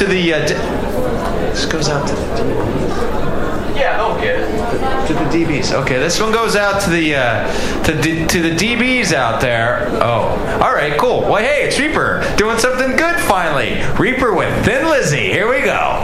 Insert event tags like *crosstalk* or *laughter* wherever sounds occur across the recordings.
to the. Uh, d- this goes out to the. D- yeah, they'll get it. To the DBs. Okay, this one goes out to the uh, to d- to the DBs out there. Oh, all right, cool. Well, hey, it's Reaper doing something good finally. Reaper with Thin Lizzy. Here we go.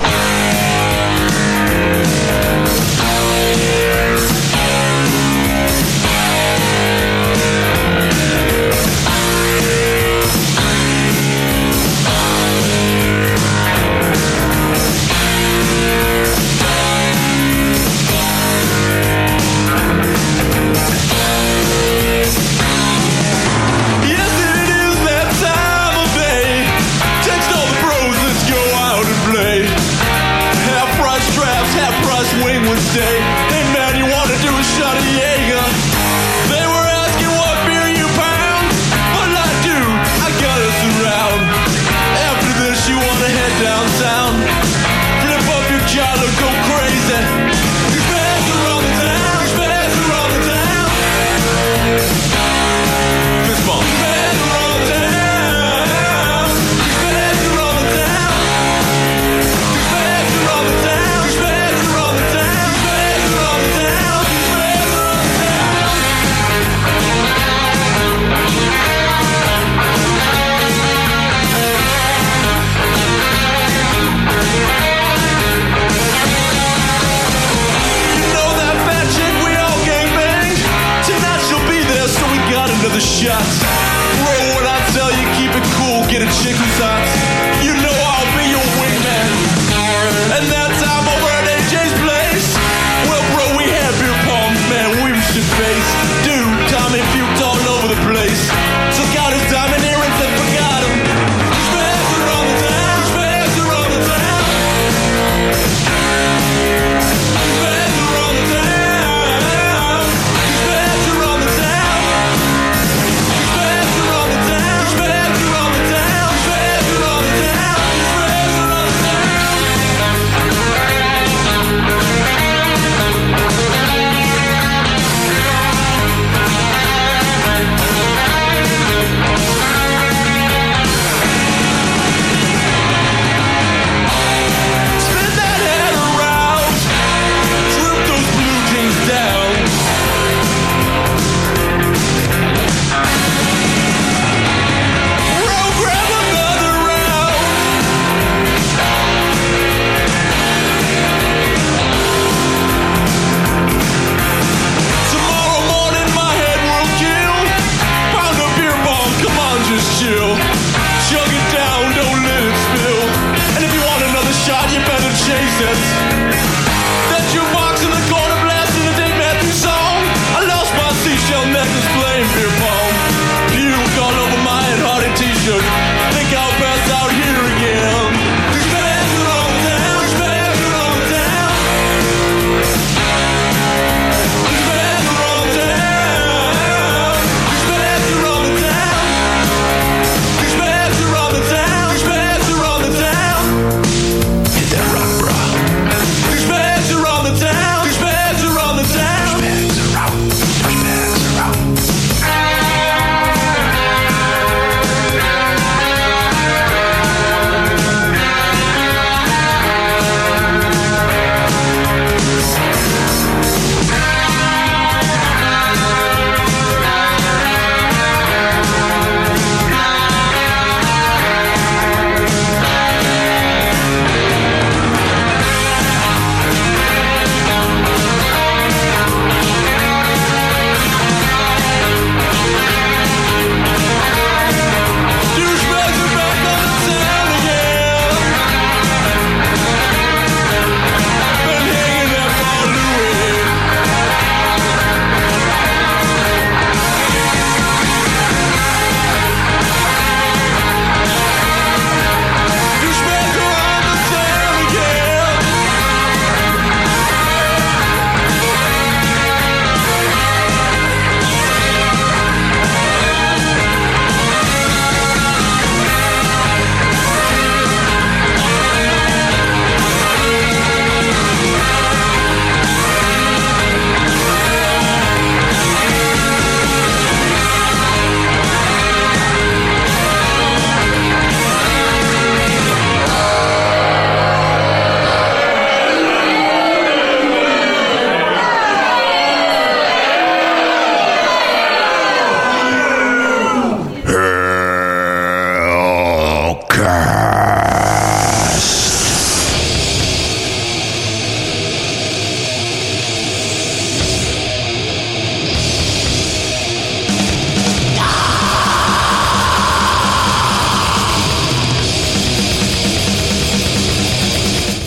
day. shut. Roll what I tell you, keep it cool, get a chick who's hot.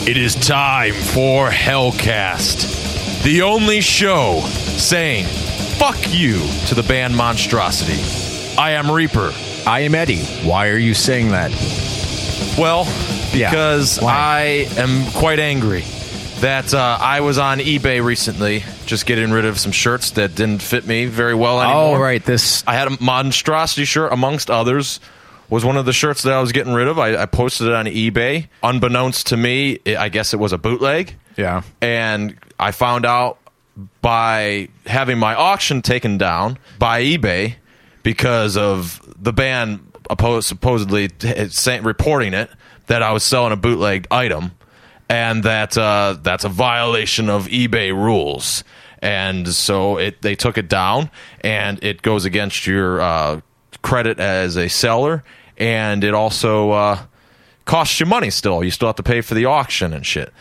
It is time for Hellcast, the only show saying fuck you to the band Monstrosity. I am Reaper. I am Eddie. Why are you saying that? Well, because why? I am quite angry that uh, I was on eBay recently just getting rid of some shirts that didn't fit me very well anymore. Oh, right. This. I had a monstrosity shirt, amongst others, was one of the shirts that I was getting rid of. I, I posted it on eBay. Unbeknownst to me, it, I guess it was a bootleg. Yeah. And I found out by having my auction taken down by eBay because of the band oppo- supposedly t- reporting it that I was selling a bootleg item, and that uh, that's a violation of eBay rules. And so it they took it down, and it goes against your uh, credit as a seller, and it also uh, costs you money. Still, you still have to pay for the auction and shit.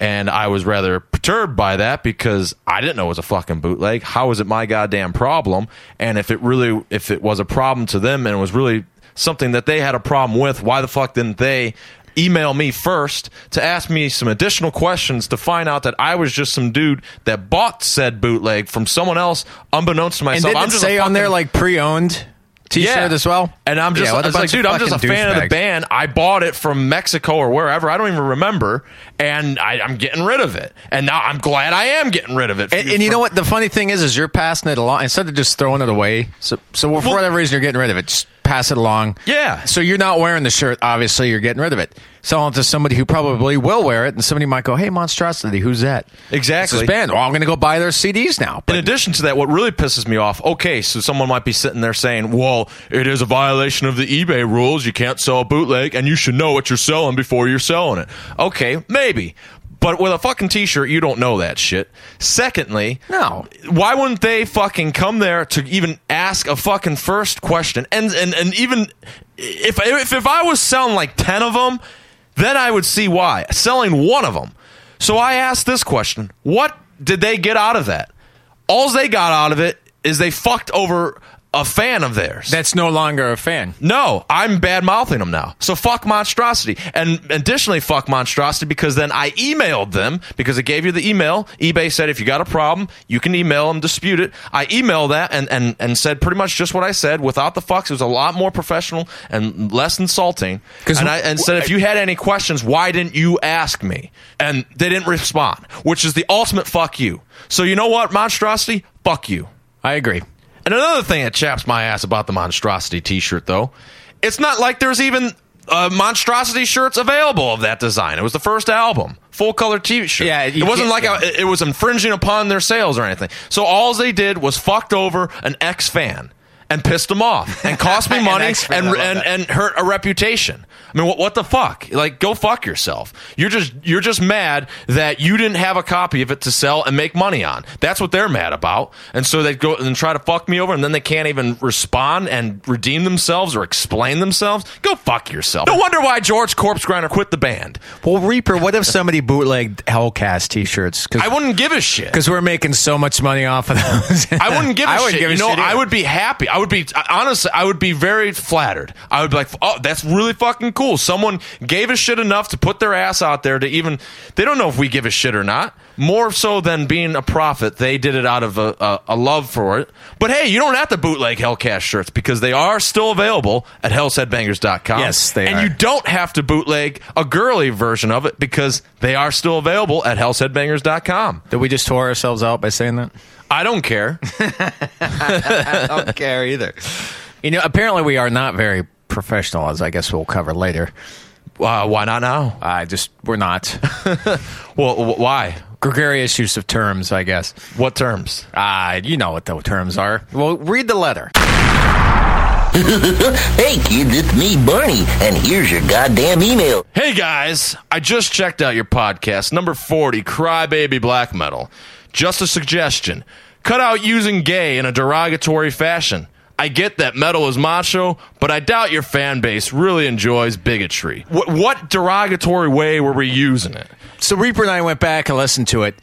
And I was rather perturbed by that because I didn't know it was a fucking bootleg. How is it my goddamn problem? And if it really, if it was a problem to them and it was really something that they had a problem with, why the fuck didn't they email me first to ask me some additional questions to find out that I was just some dude that bought said bootleg from someone else, unbeknownst to myself. And didn't I'm just say on there like pre-owned T-shirt as well? and I'm just, Yeah, like, dude, I'm just a fan of the band. I bought it from Mexico or wherever. I don't even remember, and I, I'm getting rid of it. And now I'm glad I am getting rid of it. And, and you know what? The funny thing is, is you're passing it along instead of just throwing it away. So, so for Well- whatever reason, you're getting rid of it. Just pass it along. Yeah. So you're not wearing the shirt. Obviously, you're getting rid of it. Selling it to somebody who probably will wear it, and somebody might go, "Hey, Monstrosity, who's that?" Exactly. This band. Well, I'm going to go buy their CDs now. In addition to that, what really pisses me off, okay, so someone might be sitting there saying, well, it is a violation of the eBay rules. You can't sell a bootleg, and you should know what you're selling before you're selling it. Okay, maybe. But with a fucking t shirt, you don't know that shit. Secondly, No. why wouldn't they fucking come there to even ask a fucking first question? And and, and even if, if if I was selling like 10 of them, then I would see why. Selling one of them. So I asked this question What did they get out of that? All they got out of it is they fucked over a fan of theirs. that's no longer a fan. No, I'm bad mouthing them now. So fuck monstrosity. And additionally, fuck monstrosity because then I emailed them because it gave you the email. eBay said if you got a problem, you can email them, dispute it. I emailed that and, and, and said pretty much just what I said without the fucks. It was a lot more professional and less insulting. And I and said if you had any questions, why didn't you ask me? And they didn't respond, which is the ultimate fuck you. So you know what, monstrosity? Fuck you. I agree. And another thing that chaps my ass about the monstrosity T-shirt, though, it's not like there's even uh, monstrosity shirts available of that design. It was the first album, full color T-shirt. Yeah, it wasn't like a, it was infringing upon their sales or anything. So all they did was fucked over an ex fan and pissed them off and cost me *laughs* money ex-fan, and and, and hurt a reputation. I mean, what, what the fuck? Like, go fuck yourself. You're just you're just mad that you didn't have a copy of it to sell and make money on. That's what they're mad about. And so they go and try to fuck me over, and then they can't even respond and redeem themselves or explain themselves. Go fuck yourself. No wonder why George Corpsegrinder quit the band. Well, Reaper, what if somebody bootlegged Hellcast T-shirts? I wouldn't give a shit. because we're making so much money off of those. I wouldn't give *laughs* a I shit. give a you know, shit I would be happy. I would be honestly. I would be very flattered. I would be like, "Oh, that's really fucking cool." Someone gave a shit enough to put their ass out there to even. They don't know if we give a shit or not. More so than being a prophet, they did it out of a, a, a love for it. But hey, you don't have to bootleg Hellcast shirts because they are still available at hellsheadbangers.com. Yes, they and are. you don't have to bootleg a girly version of it because they are still available at hellsheadbangers.com. Did we just tore ourselves out by saying that? I don't care. *laughs* I don't care either. You know, apparently we are not very professional, as I guess we'll cover later. Uh, why not now? I just we're not *laughs* Well, wh- why? gregarious use of terms. I guess. What terms? Ah, you know what the terms are. Well, read the letter. Hey kids, it's me, Barney, and here's your goddamn email. Hey guys, I just checked out your podcast, number 40, Crybaby Black Metal. Just a suggestion cut out using gay in a derogatory fashion. I get that metal is macho, but I doubt your fan base really enjoys bigotry. Wh- what derogatory way were we using it? So Reaper and I went back and listened to it.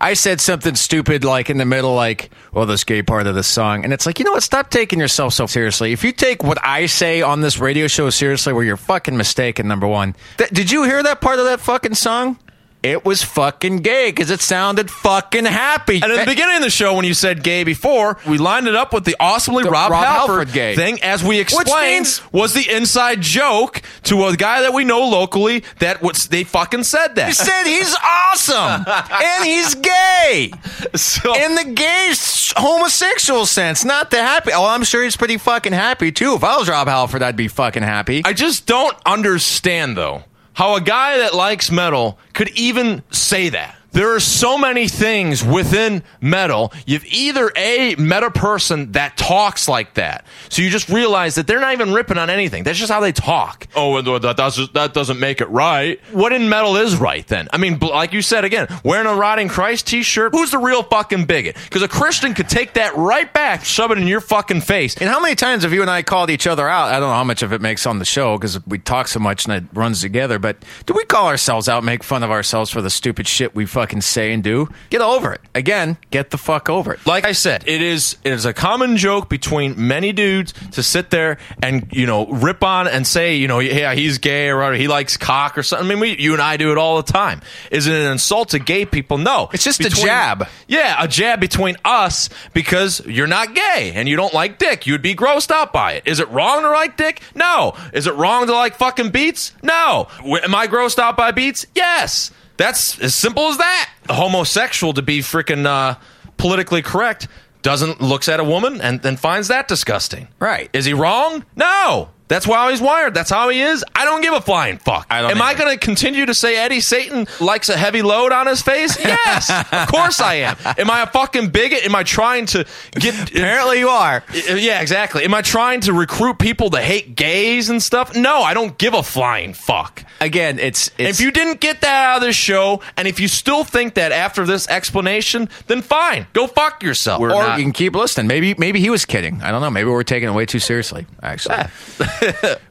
I said something stupid like in the middle, like, well, this gay part of the song. And it's like, you know what? Stop taking yourself so seriously. If you take what I say on this radio show seriously, well, you're fucking mistaken, number one. Th- did you hear that part of that fucking song? It was fucking gay because it sounded fucking happy. And at the beginning of the show, when you said gay before, we lined it up with the awesomely The Rob, Rob Halford, Halford gay. thing, as we explained, means- was the inside joke to a guy that we know locally that was, they fucking said that. He said he's awesome *laughs* and he's gay So- in the gay homosexual sense, not the happy. Oh, I'm sure he's pretty fucking happy too. If I was Rob Halford, I'd be fucking happy. I just don't understand though how a guy that likes metal could even say that. There are so many things within metal. You've either a meta person that talks like that, so you just realize that they're not even ripping on anything. That's just how they talk. Oh, and that doesn't that doesn't make it right. What in metal is right then? I mean, like you said again, wearing a rotting Christ T-shirt. Who's the real fucking bigot? Because a Christian could take that right back, shove it in your fucking face. and how many times have you and I called each other out? I don't know how much of it makes on the show because we talk so much and it runs together. But do we call ourselves out, make fun of ourselves for the stupid shit we fucking say and do? Get over it. Again, get the fuck over it. like I said, it is it is a common joke between many dudes to sit there and you know rip on and say you know yeah he's gay or he likes cock or something. I mean, we, you and I do it all the time. Is it an insult to gay people? No, It's just a jab. Yeah, a jab between us because you're not gay and you don't like dick. You'd be grossed out by it. Is it wrong to like dick? No. Is it wrong to like fucking beats? No. Am I grossed out by beats? Yes. That's as simple as that. A homosexual to be freaking uh, politically correct doesn't looks at a woman and then finds that disgusting. Right. Is he wrong? No. That's how he's wired. That's how he is. I don't give a flying fuck. I don't Am I going to continue to say Eddie Satan likes a heavy load on his face? *laughs* Yes, of course I am. Am I a fucking bigot? Am I trying to get? *laughs* Apparently you are. Yeah, exactly. Am I trying to recruit people to hate gays and stuff? No, I don't give a flying fuck. Again, it's, it's if you didn't get that out of this show, and if you still think that after this explanation, then fine, go fuck yourself. or you can keep listening. Maybe maybe he was kidding. I don't know. Maybe we're taking it way too seriously. Actually, *laughs*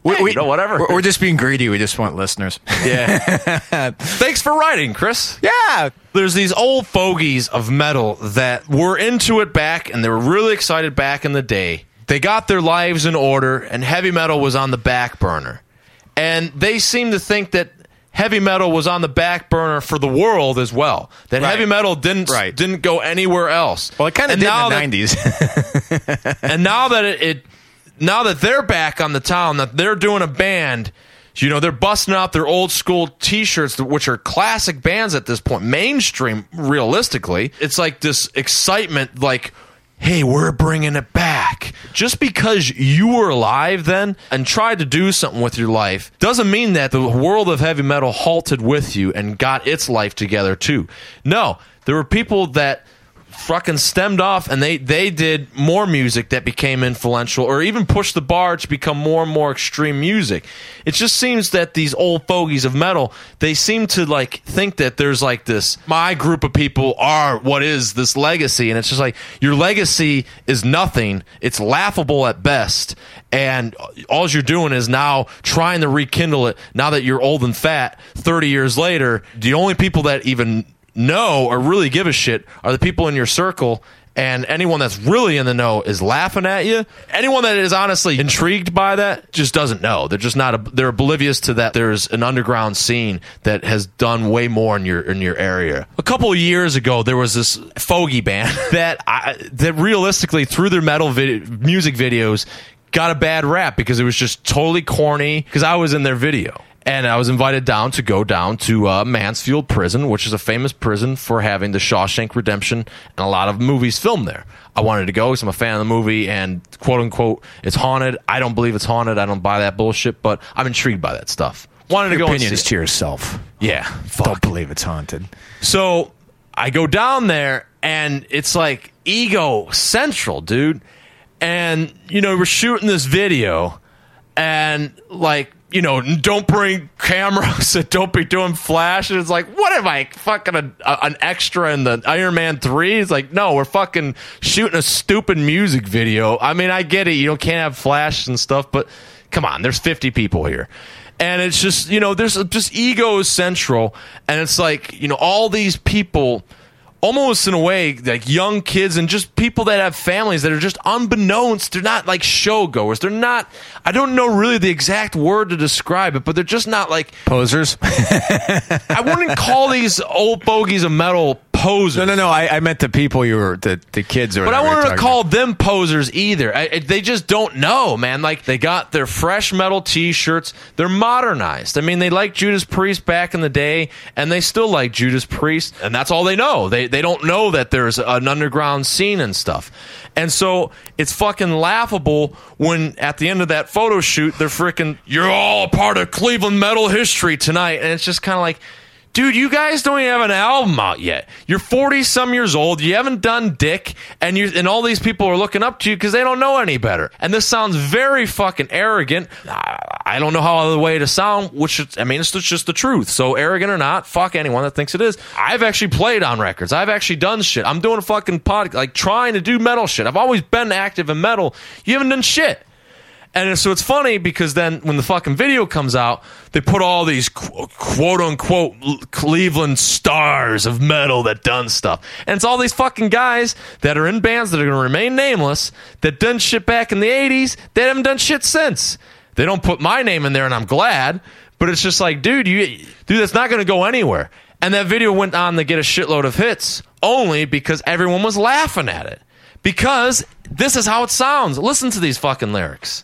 we, Hey, you know, whatever. We're, we're just being greedy. We just want listeners. yeah. *laughs* Thanks for writing, Chris. yeah. there's these old fogies of metal that were into it back and they were really excited back in the day. They got their lives in order and heavy metal was on the back burner. And they seem to think that heavy metal was on the back burner for the world as well. That Right. heavy metal didn't Right. didn't go anywhere else. Well, it kind of did now in the that- nineties. *laughs* and now that it, it now that they're back on the town that they're doing a band you know they're busting out their old school t-shirts which are classic bands at this point mainstream realistically it's like this excitement like hey we're bringing it back. Just because you were alive then and tried to do something with your life doesn't mean that the world of heavy metal halted with you and got its life together too. No there were people that fucking stemmed off and they they did more music that became influential or even pushed the bar to become more and more extreme music. It just seems that these old fogies of metal they seem to like think that there's like this my group of people are what is this legacy and it's just like your legacy is nothing. It's laughable at best and all you're doing is now trying to rekindle it now that you're old and fat 30 years later the only people that even know or really give a shit are the people in your circle and anyone that's really in the know is laughing at you. Anyone that is honestly intrigued by that just doesn't know. They're just not they're oblivious to that there's an underground scene that has done way more in your in your area. A couple of years ago there was this fogey band *laughs* that I, that realistically through their metal vid- music videos got a bad rap because it was just totally corny because I was in their video and I was invited down to go down to uh, Mansfield Prison, which is a famous prison for having the Shawshank Redemption and a lot of movies filmed there. I wanted to go because I'm a fan of the movie and quote unquote it's haunted. I don't believe it's haunted. I don't buy that bullshit, but I'm intrigued by that stuff. Wanted to Your go and opinion is to yourself. Yeah, Don't believe it's haunted. so I go down there and it's like ego central, dude. And, you know, we're shooting this video and like, you know, don't bring cameras *laughs* and don't be doing flash. And it's like, what am I fucking a, a- an extra in the Iron Man 3? It's like, no, we're fucking shooting a stupid music video. I mean, I get it. You don't can't have flash and stuff, but come on, there's 50 people here. And it's just, you know, there's just ego is central. And it's like, you know, all these people almost in a way like young kids and just people that have families that are just unbeknownst they're not like showgoers they're not i don't know really the exact word to describe it but they're just not like Posers. i wouldn't call these old bogies of metal posers no, no, no. I, I meant the people you were the the kids or. But I wanted to call them posers either. I, I- they just don't know, man. Like they got their fresh metal T-shirts. They're modernized. I mean, they like Judas Priest back in the day, and they still like Judas Priest, and that's all they know. They they don't know that there's an underground scene and stuff. And so it's fucking laughable when at the end of that photo shoot, they're freaking, you're all a part of Cleveland metal history tonight, and it's just kind of like. Dude, you guys don't even have an album out yet. You're 40 some years old. You haven't done dick, and you and all these people are looking up to you because they don't know any better. And this sounds very fucking arrogant. I don't know how other way to sound. Which is, I mean, it's just the truth. So arrogant or not, fuck anyone that thinks it is. I've actually played on records. I've actually done shit. I'm doing a fucking pod, like trying to do metal shit. I've always been active in metal. You haven't done shit. And so it's funny because then when the fucking video comes out, they put all these quote unquote Cleveland stars of metal that done stuff. And it's all these fucking guys that are in bands that are going to remain nameless that done shit back in the 80s. They haven't done shit since. They don't put my name in there and I'm glad, but it's just like, dude, you dude that's not going to go anywhere. And that video went on to get a shitload of hits only because everyone was laughing at it. Because this is how it sounds. Listen to these fucking lyrics.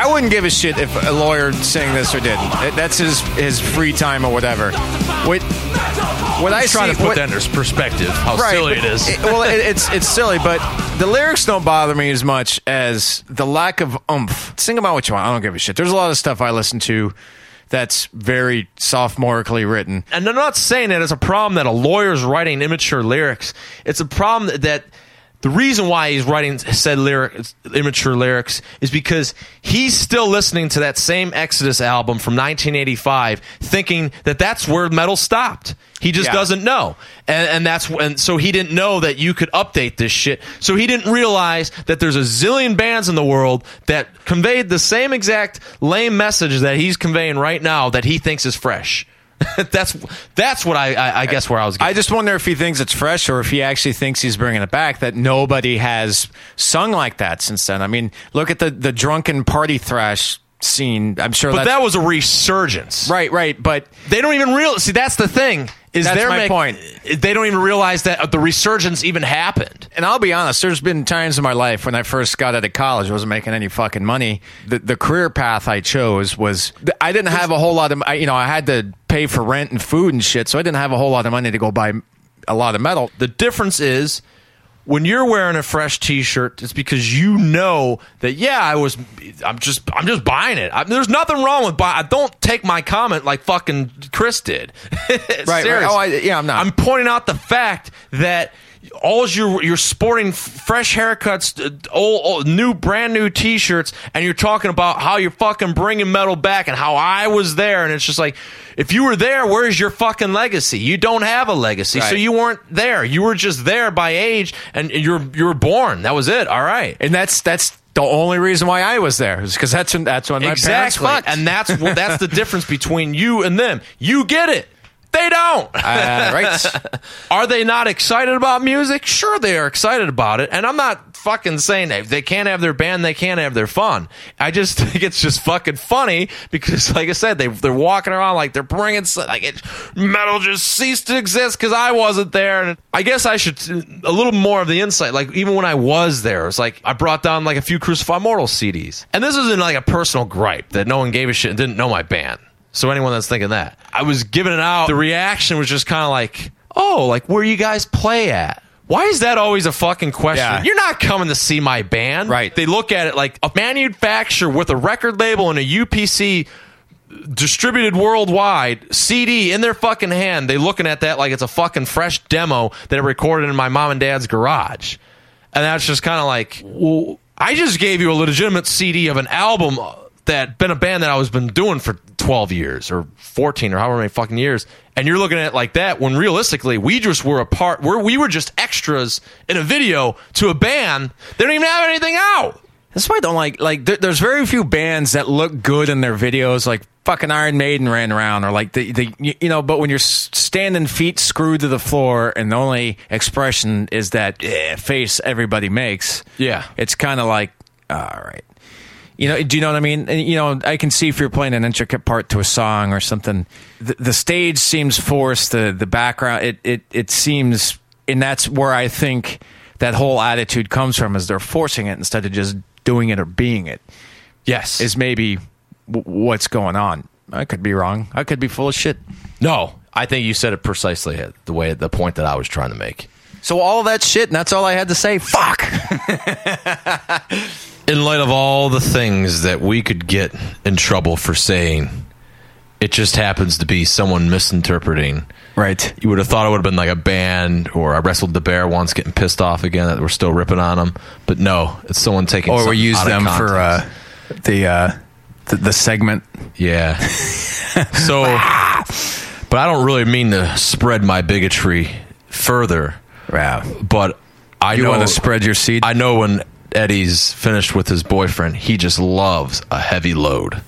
I, I wouldn't give a shit if a lawyer sang this or didn't. That's his his free time or whatever. What what I trying to put what- that into perspective, how Right, silly but it is. well, it, it's it's silly, but the lyrics don't bother me as much as the lack of oomph. Sing about what you want. I don't give a shit. There's a lot of stuff I listen to that's very sophomorically written. and I'm not saying that it's a problem that a lawyer's writing immature lyrics. It's a problem that, that the reason why he's writing said lyric, immature lyrics is because he's still listening to that same Exodus album from 1985, thinking that that's where metal stopped. He just Yeah. doesn't know, and, and that's and so he didn't know that you could update this shit. So he didn't realize that there's a zillion bands in the world that conveyed the same exact lame message that he's conveying right now that he thinks is fresh. *laughs* that's that's what I, I I guess where I was. Going. I just wonder if he thinks it's fresh or if he actually thinks he's bringing it back. That nobody has sung like that since then. I mean, look at the the drunken party thrash scene. I'm sure, but that was a resurgence. right, right. But They don't even real. See, that's the thing. Is That's they're my make- point. They don't even realize that the resurgence even happened. and I'll be honest, there's been times in my life when I first got out of college, I wasn't making any fucking money. The, the career path I chose was I didn't have a whole lot of, I- you know, I had to pay for rent and food and shit, so I didn't have a whole lot of money to go buy a lot of metal. The difference is when you're wearing a fresh T-shirt, it's because you know that yeah, I was. I'm just I'm just buying it. I, there's nothing wrong with buy. I don't take my comment like fucking Chris did. *laughs* right. Serious. Oh, I- yeah, I'm not. I'm pointing out the fact that all you're you're sporting fresh haircuts, old, old new brand new T-shirts, and you're talking about how you're fucking bringing metal back and how I was there, and it's just like if you were there, where's your fucking legacy? You don't have a legacy, so you weren't there. You were just there by age, and you're you were born. That was it. All right. And that's that's the only reason why I was there is because that's when that's when my exactly, parents fucked. and that's what that's the difference between you and them. You get it. They don't. uh, right. *laughs* Are they not excited about music? Sure, they are excited about it. And I'm not fucking saying they, they can't have their band, they can't have their fun. I just *laughs* think it's just fucking funny because, like I said, they they're walking around like they're bringing like it, metal just ceased to exist because I wasn't there. And I guess I should a little more of the insight. Like even when I was there, it's like I brought down like a few Crucify Mortal CDs, and this isn't like a personal gripe that no one gave a shit and didn't know my band. So anyone that's thinking that, I was giving it out. The reaction was just kind of like, "Oh, like where you guys play at." Why is that always a fucking question? Yeah. You're not coming to see my band. Right. They look at it like a manufacturer with a record label and a UPC distributed worldwide CD in their fucking hand. They looking at that like it's a fucking fresh demo that I recorded in my mom and dad's garage. And that's just kind of like, well, I just gave you a legitimate CD of an album that been a band that I was been doing for 12 years or 14 or however many fucking years. And you're looking at it like that when realistically we just were a part, we're, we were just extras in a video to a band. They don't even have anything out. That's why I don't like like. There, there's very few bands that look good in their videos. Like fucking Iron Maiden ran around, or like the, the you you know. But when you're standing feet screwed to the floor, and the only expression is that eh, face everybody makes, Yeah. it's kind of like all right. You know, do you know what I mean? And, you know, I can see if you're playing an intricate part to a song or something. The, the stage seems forced. The the background, it it it seems, and that's where I think that whole attitude comes from. Is they're forcing it instead of just doing it or being it. Yes. Is maybe w- what's going on. I could be wrong. I could be full of shit. no, I think you said it precisely uh, the way, the point that I was trying to make. So all that shit, and that's all I had to say. Fuck. *laughs* in light of all the things that we could get in trouble for saying, it just happens to be someone misinterpreting. right. You would have thought it would have been like a band or I wrestled the bear once, getting pissed off again that we're still ripping on them. But no, it's someone taking. Or we use them for uh, the, uh, the the segment. yeah. *laughs* so, but I don't really mean to spread my bigotry further. Wow. But I You know want to spread your seed? I know when Eddie's finished with his boyfriend, he just loves a heavy load.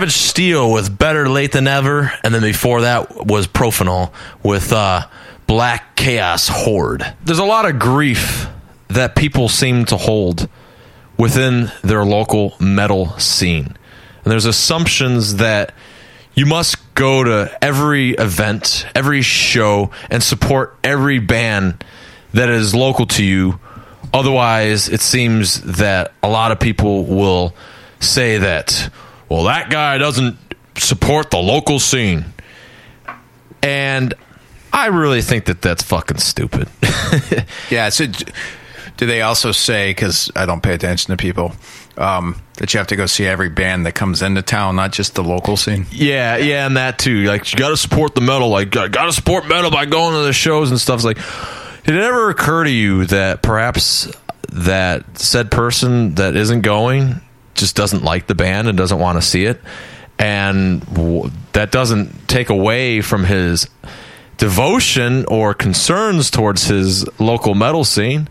Savage Steel with Better Late Than Ever, and then before that was Profanol with uh, Black Chaos Horde. There's a lot of grief that people seem to hold within their local metal scene. And there's assumptions that you must go to every event, every show, and support every band that is local to you. Otherwise, it seems that a lot of people will say that, well, that guy doesn't support the local scene. And I really think that that's fucking stupid. *laughs* Yeah. So, do they also say because I don't pay attention to people um, that you have to go see every band that comes into town, not just the local scene? Yeah, yeah, and that too. Like you got to support the metal. Like got to support metal by going to the shows and stuff. It's like, did it ever occur to you that perhaps that said person that isn't going just doesn't like the band and doesn't want to see it, and w- that doesn't take away from his devotion or concerns towards his local metal scene.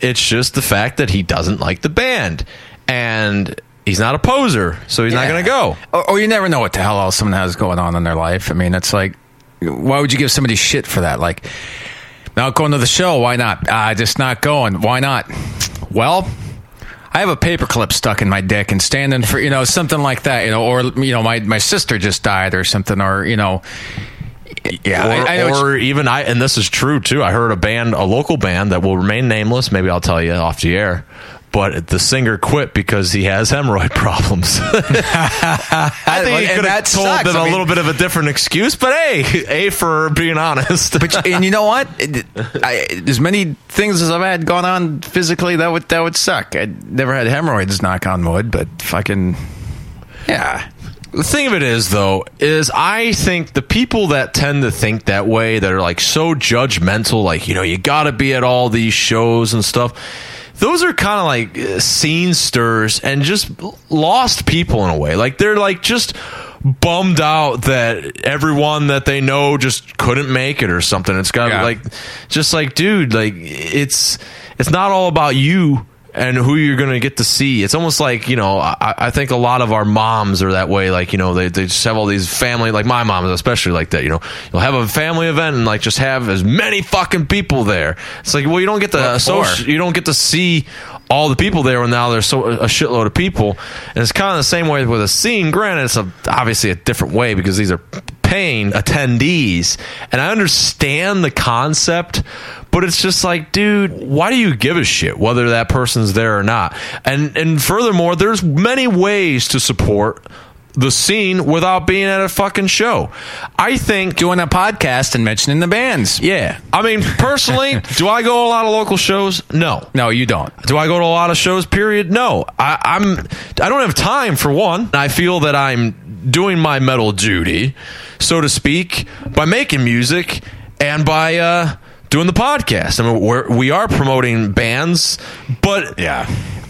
It's just the fact that he doesn't like the band and. He's not a poser, so he's not going to go. Or, or you never know what the hell else someone has going on in their life. I mean, it's like, why would you give somebody shit for that? Like, not going to the show. Why not? Ah, just not going. Why not? Well, I have a paperclip stuck in my dick and standing for you know something like that. You know, or you know, my my sister just died or something, or you know, yeah. or, I, I or even I, and this is true too. I heard a band, a local band that will remain nameless. Maybe I'll tell you off the air. But the singer quit because he has hemorrhoid *laughs* problems. *laughs* I think he could have told sucks. them I a mean- little bit of a different excuse. But hey, a for being honest. But and you know what? I, as many things as I've had going on physically, that would that would suck. I never had hemorrhoids, knock on wood, but fucking yeah. the thing of it is though is i think the people that tend to think that way that are like so judgmental like you know you gotta be at all these shows and stuff those are kind of like uh, scene stirs and just lost people in a way. Like they're like just bummed out that everyone that they know just couldn't make it or something. It's got Yeah. like just like dude like it's it's not all about you and who you're going to get to see. It's almost like, you know, I, I think a lot of our moms are that way. Like, you know, they, they just have all these family, like my mom is especially like that, you know, you'll have a family event and like just have as many fucking people there. It's like, well, you don't get to, associ- you don't get to see all the people there and now there's so a shitload of people. And it's kind of the same way with a scene. Granted, it's a, obviously a different way because these are paying attendees. And I understand the concept, but it's just like, dude, why do you give a shit whether that person's there or not? And and furthermore, there's many ways to support the scene without being at a fucking show. I think Doing a podcast and mentioning the bands. yeah. I mean, personally, *laughs* do I go to a lot of local shows? No. No, you don't. Do I go to a lot of shows? Period. No, I, I'm. I don't have time for one. I feel that I'm doing my metal duty, so to speak, by making music and by uh, doing the podcast. I mean, we're, we are promoting bands, but Yeah.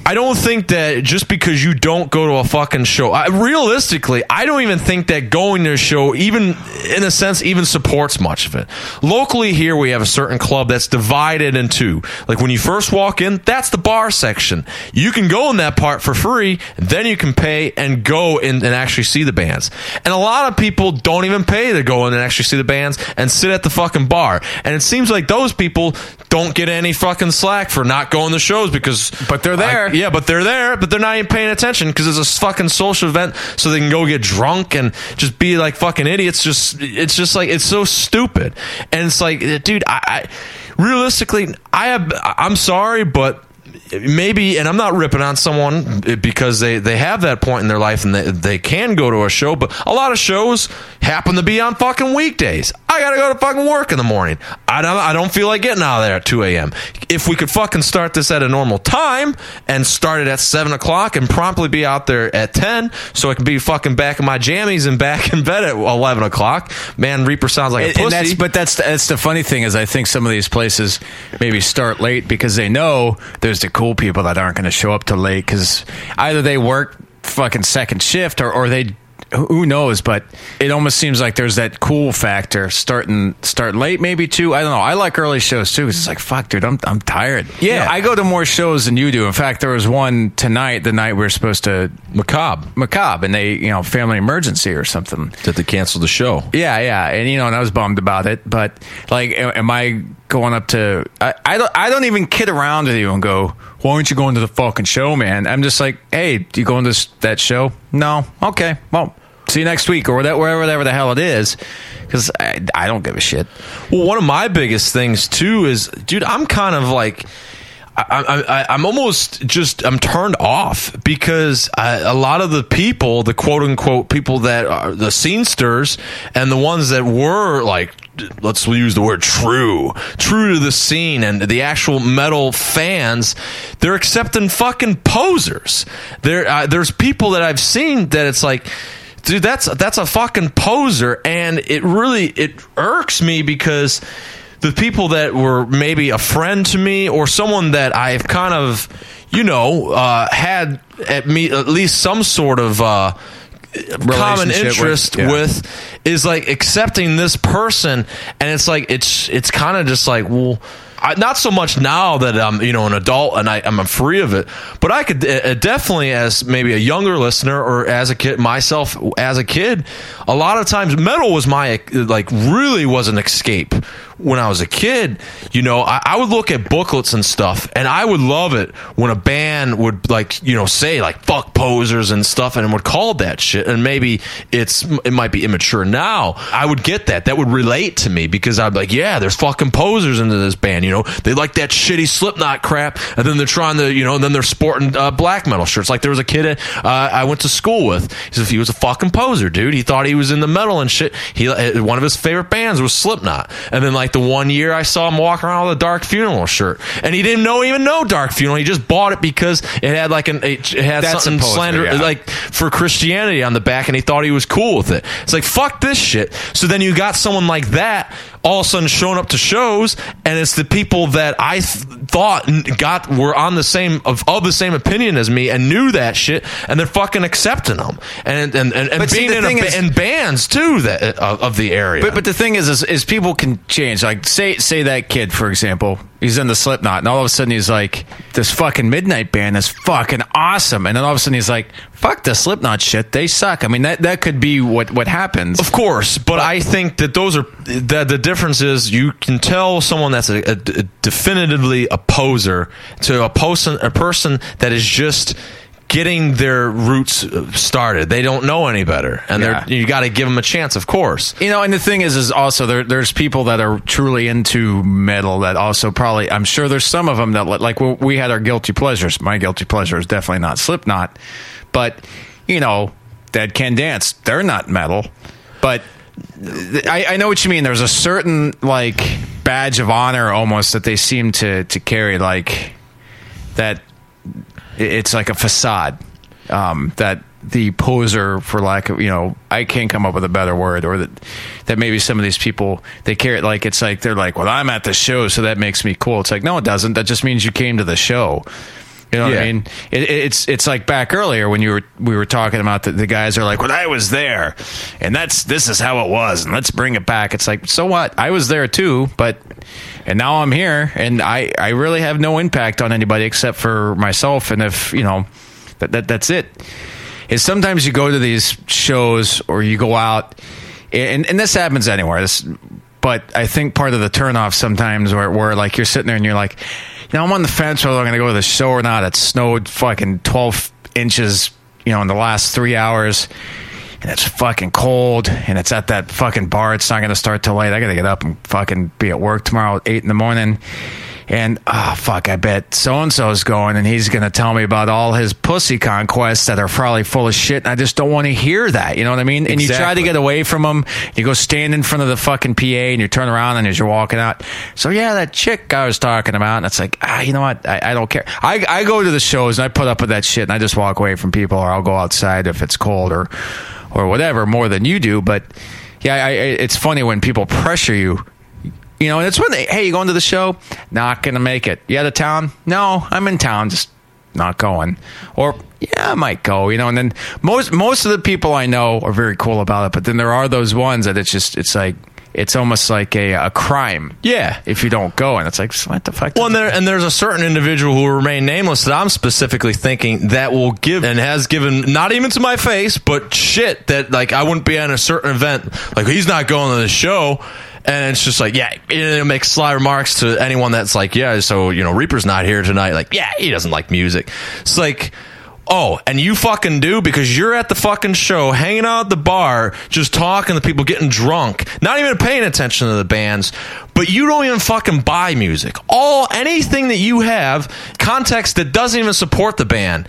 I don't think that just because you don't go to a fucking show, I, realistically, I don't even think that going to a show, even in a sense, even supports much of it. Locally here, we have a certain club that's divided in two. Like when you first walk in, that's the bar section. You can go in that part for free, then you can pay and go in and actually see the bands. And a lot of people don't even pay to go in and actually see the bands and sit at the fucking bar. And it seems like those people don't get any fucking slack for not going to shows because But they're there. I- yeah, but they're there, but they're not even paying attention because it's a fucking social event, so they can go get drunk and just be like fucking idiots. Just it's just like it's so stupid, and it's like, dude, I, I realistically, I have, I'm sorry, but maybe and i'm not ripping on someone because they they have that point in their life and they, they can go to a show but a lot of shows happen to be on fucking weekdays. I gotta go to fucking work in the morning. I don't i don't feel like getting out of there at 2 a.m if we could fucking start this at a normal time and start it at 7 o'clock and promptly be out there at 10 so i can be fucking back in my jammies and back in bed at 11 o'clock. Man reaper sounds like a And- pussy and that's, but that's that's the funny thing is I think some of these places maybe start late because they know there's the cool people that aren't going to show up till late because either they work fucking second shift or, or they who knows? But it almost seems like there's that cool factor starting start late, maybe too. I don't know. I like early shows too. 'cause It's like fuck, dude. I'm I'm tired. Yeah, Yeah. I go to more shows than you do. In fact, there was one tonight, the night we were supposed to Macabre macabre, and they you know family emergency or something. that they canceled the show. Yeah, yeah, and you know, and I was bummed about it. But like, am, am I going up to? I, I don't. I don't even kid around with you and go. Why aren't you going to the fucking show, man? I'm just like, hey, you going to that show? No. Okay. Well, see you next week or whatever, wherever, the hell it is, because I, I don't give a shit. Well, one of my biggest things too is, dude, I'm kind of like. I, I, I'm almost just I'm turned off because I, a lot of the people, the quote unquote people that are the scenesters and the ones that were like, let's use the word true, true to the scene and the actual metal fans, they're accepting fucking posers. There, uh, there's people that I've seen that it's like dude that's that's a fucking poser and it really it irks me because the people that were maybe a friend to me or someone that I've kind of you know uh, had at me at least some sort of uh, common Relationship with- interest yeah. with is like accepting this person and it's like it's it's kind of just like well I, not so much now that I'm you know an adult and I, I'm free of it, but I could uh, definitely as maybe a younger listener or as a kid myself as a kid, a lot of times metal was my like really was an escape when I was a kid. You know, I, I would look at booklets and stuff, and I would love it when a band would like you know say like fuck posers and stuff, and would call that shit. And maybe it's it might be immature now. I would get that. That would relate to me because I'd be like, yeah, there's fucking posers into this band. You know, they like that shitty Slipknot crap, and then they're trying to you know, and then they're sporting uh, black metal shirts. Like there was a kid uh, I went to school with. He said he was a fucking poser, dude. He thought he was in the metal and shit. He uh, one of his favorite bands was Slipknot, and then like the one year I saw him walk around with a Dark Funeral shirt, and he didn't know even know Dark Funeral. He just bought it because it had like an it had That's something slander yeah. like for Christianity on the back, and he thought he was cool with it. It's like fuck this shit. So then you got someone like that all of a sudden showing up to shows, and it's the people that I th- thought got were on the same of, of the same opinion as me and knew that shit, and they're fucking accepting them and and and, and But see, being in, a, is- in bands too that of, of the area. But but the thing is, is, is people can change. Like say say that kid, for example, he's in the Slipknot, and all of a sudden he's like, this fucking Midnight Band is fucking awesome, and then all of a sudden he's like, fuck the Slipknot shit, they suck. I mean that that could be what what happens. Of course, but I think that those are that the difference is you can tell someone that's a, a- a definitively a poser to a person a person that is just getting their roots uh, started. They don't know any better, and Yeah. they're you got to give them a chance, of course. You know, and the thing is, is also there, there's people that are truly into metal that also probably, I'm sure there's some of them that like we- we had our guilty pleasures. My guilty pleasure is definitely not Slipknot, but you know, Dead Can Dance, they're not metal, but I, I know what you mean. There's a certain like badge of honor almost that they seem to to carry, like that. It's like a facade um, that the poser, for lack of you know, I can't come up with a better word, or that that maybe some of these people they carry it like it's like they're like, well, I'm at the show, so that makes me cool. It's like no, it doesn't. That just means you came to the show. You know what I mean? It, it- it's it's like back earlier when you were we were talking about the, the guys are like, well, I was there, and that's this is how it was, and let's bring it back. It's like, so what? I was there too, but and now I'm here, and I I really have no impact on anybody except for myself, and if you know that, that that's it. Is sometimes you go to these shows or you go out, and and this happens anywhere. This, but I think part of the turnoff sometimes where where like you're sitting there and you're like, know, I'm on the fence whether I'm going to go to the show or not. It snowed fucking 12 inches, you know, in the last three hours. And it's fucking cold, and it's at that fucking bar. It's not going to start till late. I got to get up and fucking be at work tomorrow at eight in the morning. And ah, fuck, I bet so and so's going, and he's going to tell me about all his pussy conquests that are probably full of shit. And I just don't want to hear that. You know what I mean? And you try to get away from him. You go stand in front of the fucking PA, and you turn around, and as you're walking out, so yeah, that chick I was talking about, and it's like, ah, you know what? I, I don't care. I, I go to the shows and I put up with that shit, and I just walk away from people, or I'll go outside if it's cold or or whatever more than you do. But yeah, I, I, it's funny when people pressure you. You know, it's when they, hey, you going to the show? Not gonna make it. You out of town? No, I'm in town. Just not going. Or yeah, I might go, you know. And then most most of the people I know are very cool about it, but then there are those ones that it's just it's like it's almost like a, a crime. Yeah. if you don't go, and it's like what the fuck. Well, and, there, and there's a certain individual who will remain nameless that I'm specifically thinking that will give and has given not even to my face, but shit that like I wouldn't be at a certain event. Like he's not going to the show. And it's just like, yeah, it makes sly remarks to anyone that's like, yeah, so, you know, Reaper's not here tonight. Like, yeah, he doesn't like music. It's like, oh, and you fucking do because you're at the fucking show, hanging out at the bar, just talking to people, getting drunk, not even paying attention to the bands, but you don't even fucking buy music. All anything that you have, context that doesn't even support the band.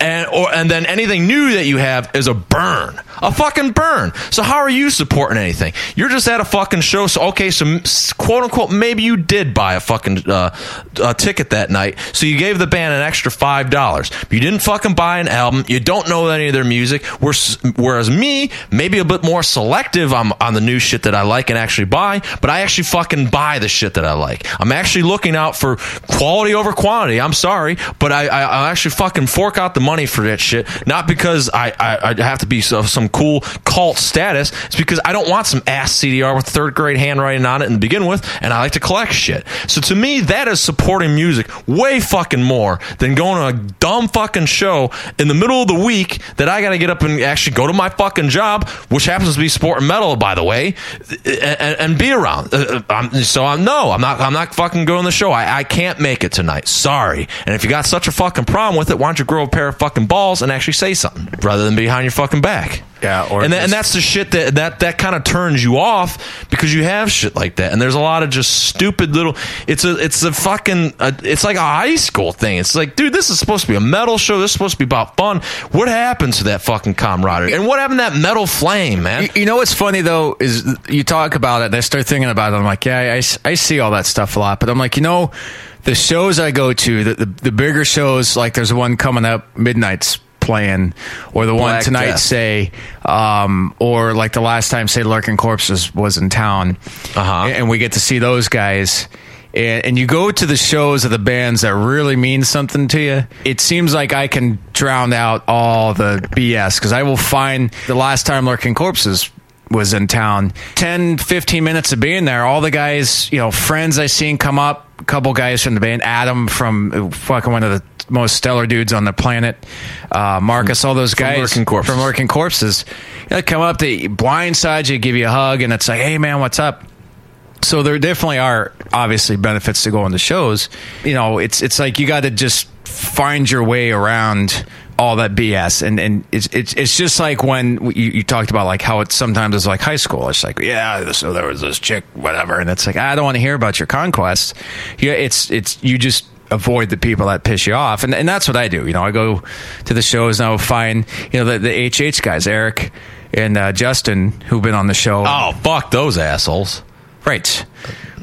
And or and then anything new that you have is a burn, a fucking burn. So how are you supporting anything? You're just at a fucking show. So okay, so quote unquote, maybe you did buy a fucking uh, uh, ticket that night. So you gave the band an extra five dollars. You didn't fucking buy an album. You don't know any of their music. Whereas, me, maybe a bit more selective on on the new shit that I like and actually buy. But I actually fucking buy the shit that I like. I'm actually looking out for quality over quantity. I'm sorry, but I I, I actually fucking fork out the money for that shit. Not because I I, I have to be so, some cool cult status. It's because I don't want some ass CDR with third grade handwriting on it to begin with, and I like to collect shit. So to me, that is supporting music way fucking more than going to a dumb fucking show in the middle of the week that I got to get up and actually go to my fucking job, which happens to be sport and metal, by the way, and, and be around. Uh, I'm, so I'm no, I'm not. I'm not fucking going to the show. I, I can't make it tonight. Sorry. And if you got such a fucking problem with it, why don't you grow a pair of fucking balls and actually say something rather than behind your fucking back? Yeah, or and, that, and that's the shit that that that kind of turns you off because you have shit like that, and there's a lot of just stupid little. It's a it's a fucking uh it's like a high school thing. It's like, dude, this is supposed to be a metal show. This is supposed to be about fun. What happened to that fucking camaraderie? And what happened to that metal flame, man? You, you know what's funny though is you talk about it, and I start thinking about it. I'm like, yeah, I see all that stuff a lot, but I'm like, you know, the shows I go to, the the, the bigger shows, like there's one coming up, Midnight's playing, or the one tonight, Death. say, um, or like the last time, say, Lurking Corpses was in town, Uh-huh. and we get to see those guys. And, and you go to the shows of the bands that really mean something to you. It seems like I can drown out all the BS because I will find the last time Lurking Corpses was in town 10 15 minutes of being there all the guys you know friends i seen come up couple guys from the band adam from uh, fucking one of the most stellar dudes on the planet uh, marcus all those guys Lurking Corpses. from lurking corpses they come up they blindside you give you a hug and it's like hey man what's up so there definitely are obviously benefits to going to shows. You know, it's it's like you got to just find your way around all that BS, and and it's it's it's just like when you, you talked about like how it sometimes is like high school. It's like yeah, so there was this chick, whatever, and it's like I don't want to hear about your conquests. Yeah, it's it's you just avoid the people that piss you off, and and that's what I do. You know, I go to the shows and I'll find you know the the HH guys, Eric and uh, Justin, who've been on the show. oh, fuck those assholes. Right.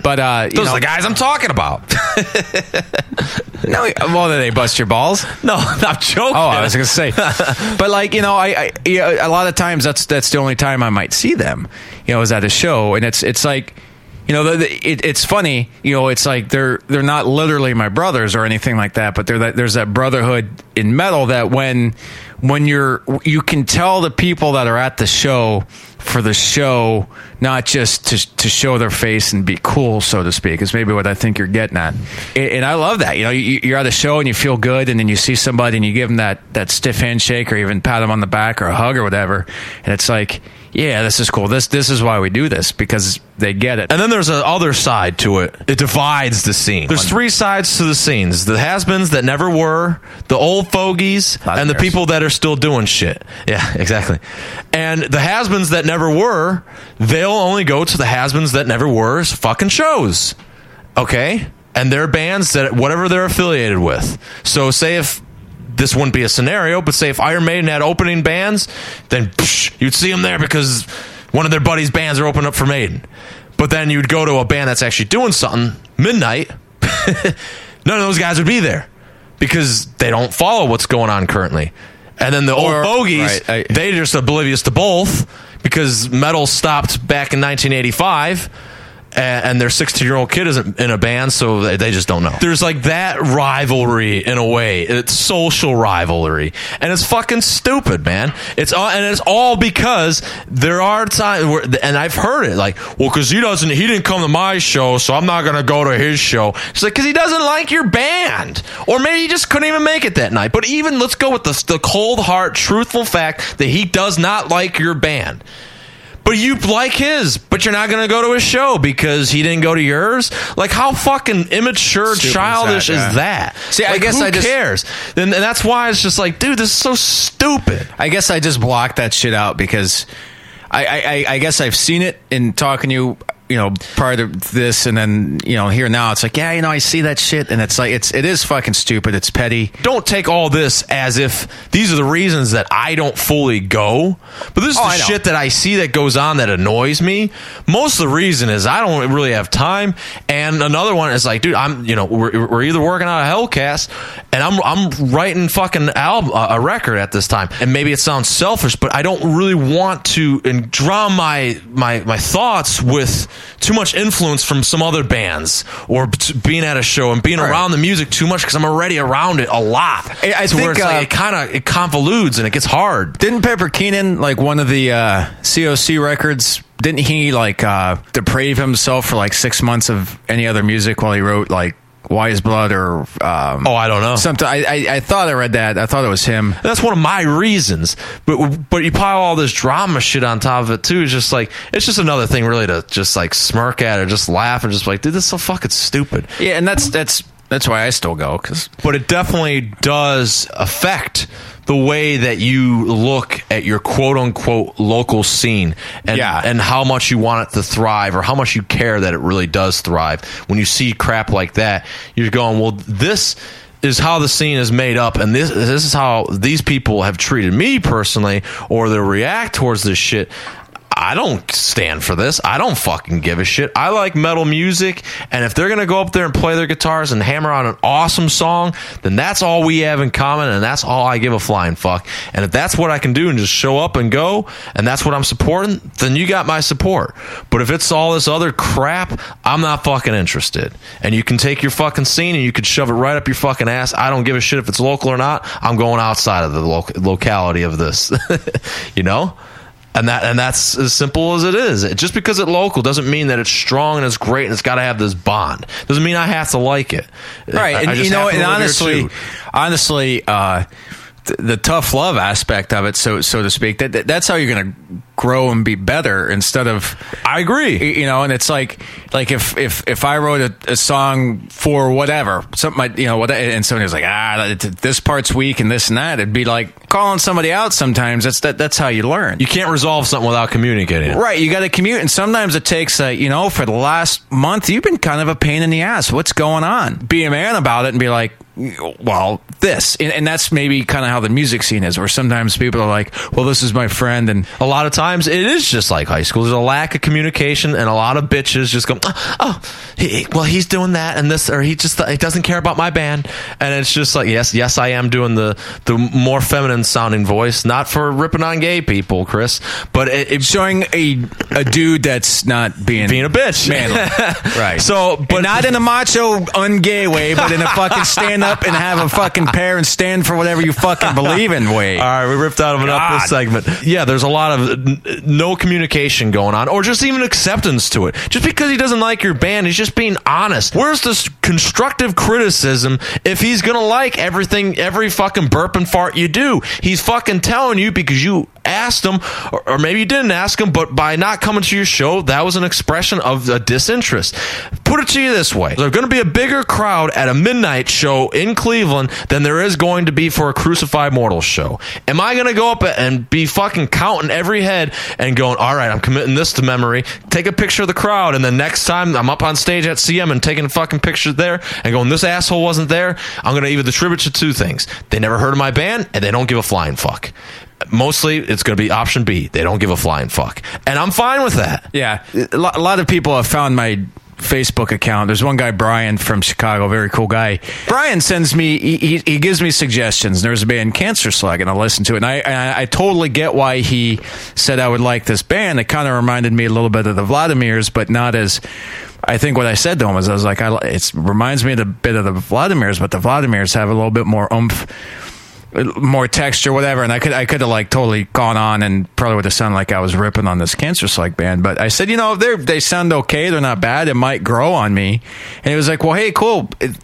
But uh, you Those know, are the guys I'm talking about. *laughs* No, well, then they bust your balls. *laughs* no, I'm joking. Oh, I was gonna say, *laughs* but like you know, I, I yeah, a lot of times that's that's the only time I might see them. You know, is at a show, and it's it's like. You know, the, the, it, it's funny. You know, it's like they're they're not literally my brothers or anything like that, but they're that, there's that brotherhood in metal that when when you're you can tell the people that are at the show for the show, not just to to show their face and be cool, so to speak, is maybe what I think you're getting at. And, and I love that. You know, you, you're at a show and you feel good, and then you see somebody and you give them that that stiff handshake or even pat them on the back or a hug or whatever, and it's like, yeah, this is cool. This this is why we do this because they get it. And then there's a other side to it. It divides the scene. There's three sides to the scenes: the has-beens that never were, the old fogies, of and the people that are still doing shit. Yeah, *laughs* exactly. And the has-beens that never were, they'll only go to the has-beens that never were fucking shows. Okay, and they're bands that whatever they're affiliated with. So, say if this wouldn't be a scenario, but say if Iron Maiden had opening bands, then psh, you'd see them there because one of their buddies' bands are opening up for Maiden. But then you'd go to a band that's actually doing something midnight. *laughs* None of those guys would be there because they don't follow what's going on currently. And then the Or- old fogies, right, I- they just oblivious to both because metal stopped back in 1985 and, and their 16 year old kid isn't in a band, so they, they just don't know. There's like that rivalry in a way. It's social rivalry, and it's fucking stupid, man. It's all, and it's all because there are times where, and I've heard it like, well, because he doesn't, he didn't come to my show, so I'm not gonna go to his show. It's like because he doesn't like your band, or maybe he just couldn't even make it that night. But even let's go with the, the cold heart, truthful fact that he does not like your band. But you like his, but you're not going to go to his show because he didn't go to yours. Like how fucking immature, Stupid is childish that, yeah. is that? See, I guess who I just- cares. Then and that's why it's just like, dude, this is so stupid. I guess I just blocked that shit out because I, I, I- I guess I've seen it in talking to you, you know, prior to this, and then you know, here now, it's like, yeah, you know, I see that shit, and it's like, it's it is fucking stupid. It's petty. Don't take all this as if these are the reasons that I don't fully go. But this is Oh, the shit that I see that goes on that annoys me. Most of the reason is I don't really have time. And another one is like, dude, I'm, you know, we're, we're either working on a Hellcast and I'm, I'm writing fucking album, uh, a record at this time. And maybe it sounds selfish, but I don't really want to and drown my, my, my thoughts with too much influence from some other bands or t- being at a show and being Right. around the music too much because I'm already around it a lot. I- I To where think, it's like uh, it kind of it convolutes and it gets hard. Didn't Pepper Keenan like one of the uh, COC records? Didn't he like uh, deprave himself for like six months of any other music while he wrote like Wiseblood or um, Oh, I don't know. something? I, I I thought I read that. I thought it was him. That's one of my reasons. But but you pile all this drama shit on top of it too. It's just like it's just another thing really to just like smirk at or just laugh and just like, dude, this is so fucking stupid. Yeah, and that's that's that's why I still go because But it definitely does affect the way that you look at your quote unquote local scene and Yeah. and how much you want it to thrive or how much you care that it really does thrive. When you see crap like that, you're going, well, this is how the scene is made up and this this is how these people have treated me personally or they react towards this shit. I don't stand for this. I don't fucking give a shit. I like metal music, and if they're gonna go up there and play their guitars and hammer out an awesome song, then that's all we have in common, and that's all I give a flying fuck. And if that's what I can do and just show up and go, and that's what I'm supporting, then you got my support. But if it's all this other crap, I'm not fucking interested. And you can take your fucking scene and you can shove it right up your fucking ass. I don't give a shit if it's local or not. I'm going outside of the loc- locality of this. *laughs* you know? And that and that's as simple as it is. Just because it's local doesn't mean that it's strong and it's great and it's got to have this bond. Doesn't mean I have to like it. right I- and I you know and to live here honestly honestly uh the tough love aspect of it so so to speak that, that that's how you're gonna grow and be better instead of I agree. you know and it's like like if if if i wrote a, a song for whatever something you know what and somebody was like ah this part's weak and this and that it'd be like calling somebody out sometimes that's that that's how you learn You can't resolve something without communicating it. Right, you got to commute, and sometimes it takes, uh, you know, for the last month, you've been kind of a pain in the ass. What's going on? Be a man about it and be like, well, this, and, and that's maybe kind of how the music scene is, where sometimes people are like, well, this is my friend, and A lot of times it is just like high school. There's a lack of communication, and a lot of bitches just go, uh, "Oh, he, well, he's doing that and this, or he just he doesn't care about my band." And it's just like, yes, yes, I am doing the the more feminine sounding voice, not for ripping on gay people, Chris, but it, it showing a a dude that's not being being a bitch, manly, *laughs* right? So, but but not in a macho, ungay way, but in a fucking *laughs* stand up and have a fucking pair and stand for whatever you fucking believe in way. All right, we ripped out of enough up this segment. Yeah, there's a lot of n- no communication going on, or just even acceptance to it. Just because he doesn't like your band, he's just being honest. Where's this constructive criticism if he's gonna like everything, every fucking burp and fart you do? He's fucking telling you because you asked him, or, or maybe you didn't ask him, but by not coming to your show, that was an expression of a disinterest. Put it to you this way: there's going to be a bigger crowd at a midnight show in Cleveland than there is going to be for a Crucified Mortals show. Am I going to go up and be fucking counting every head and going, all right, I'm committing this to memory, take a picture of the crowd, and then next time I'm up on stage at CM and taking a fucking picture there and going, this asshole wasn't there, I'm going to either attribute to two things. They never heard of my band and they don't give a flying fuck. Mostly, it's going to be option B. They don't give a flying fuck. And I'm fine with that. Yeah, a lot of people have found my Facebook account. There's one guy, Brian from Chicago, very cool guy. Brian sends me, he, he, gives me suggestions. There's a band, Cancerslug, and I listen to it. And I, I, I totally get why he said I would like this band. It kind of reminded me a little bit of the Vladimirs, but not as. I think what I said to him was, I was like, I, it reminds me a bit of the Vladimirs, but the Vladimirs have a little bit more oomph more texture, whatever. And I could I could have like totally gone on and probably would have sounded like I was ripping on this Cancerslug band. But I said, you know, they they sound okay. They're not bad. It might grow on me. And he was like, well, hey, cool. It,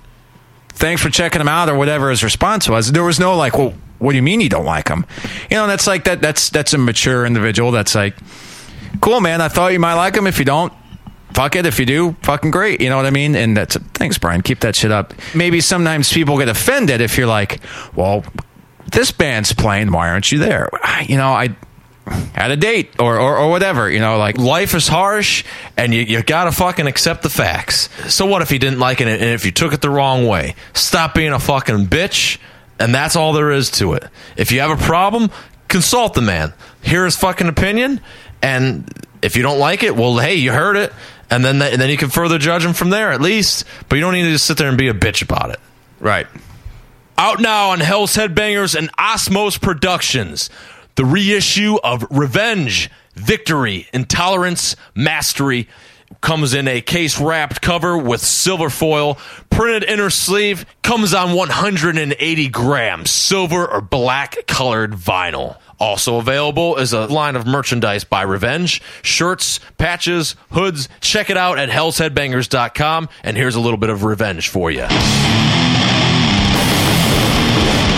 thanks for checking them out or whatever his response was. There was no like, well, what do you mean you don't like them? You know, that's like that. That's that's a mature individual. That's like, cool, man. I thought you might like them. If you don't, fuck it. If you do, fucking great. You know what I mean? And that's thanks, Brian. Keep that shit up. Maybe sometimes people get offended if you're like, well, this band's playing. Why aren't you there? You know, I had a date or, or, or whatever. You know, like Life is harsh, and you, you gotta fucking accept the facts. So what if you didn't like it and if you took it the wrong way? Stop being a fucking bitch, and that's all there is to it. If you have a problem, consult the man. Hear his fucking opinion, and if you don't like it, well, hey, you heard it, and then and then you can further judge him from there at least. But you don't need to just sit there and be a bitch about it. right. Out now on Hell's Headbangers and Osmose Productions. The reissue of Revenge, Victory, Intolerance, Mastery comes in a case wrapped cover with silver foil, printed inner sleeve, comes on 180 grams, silver or black colored vinyl. Also available is a line of merchandise by Revenge shirts, patches, hoods. Check it out at hellsheadbangers.com. And here's a little bit of revenge for you. Thank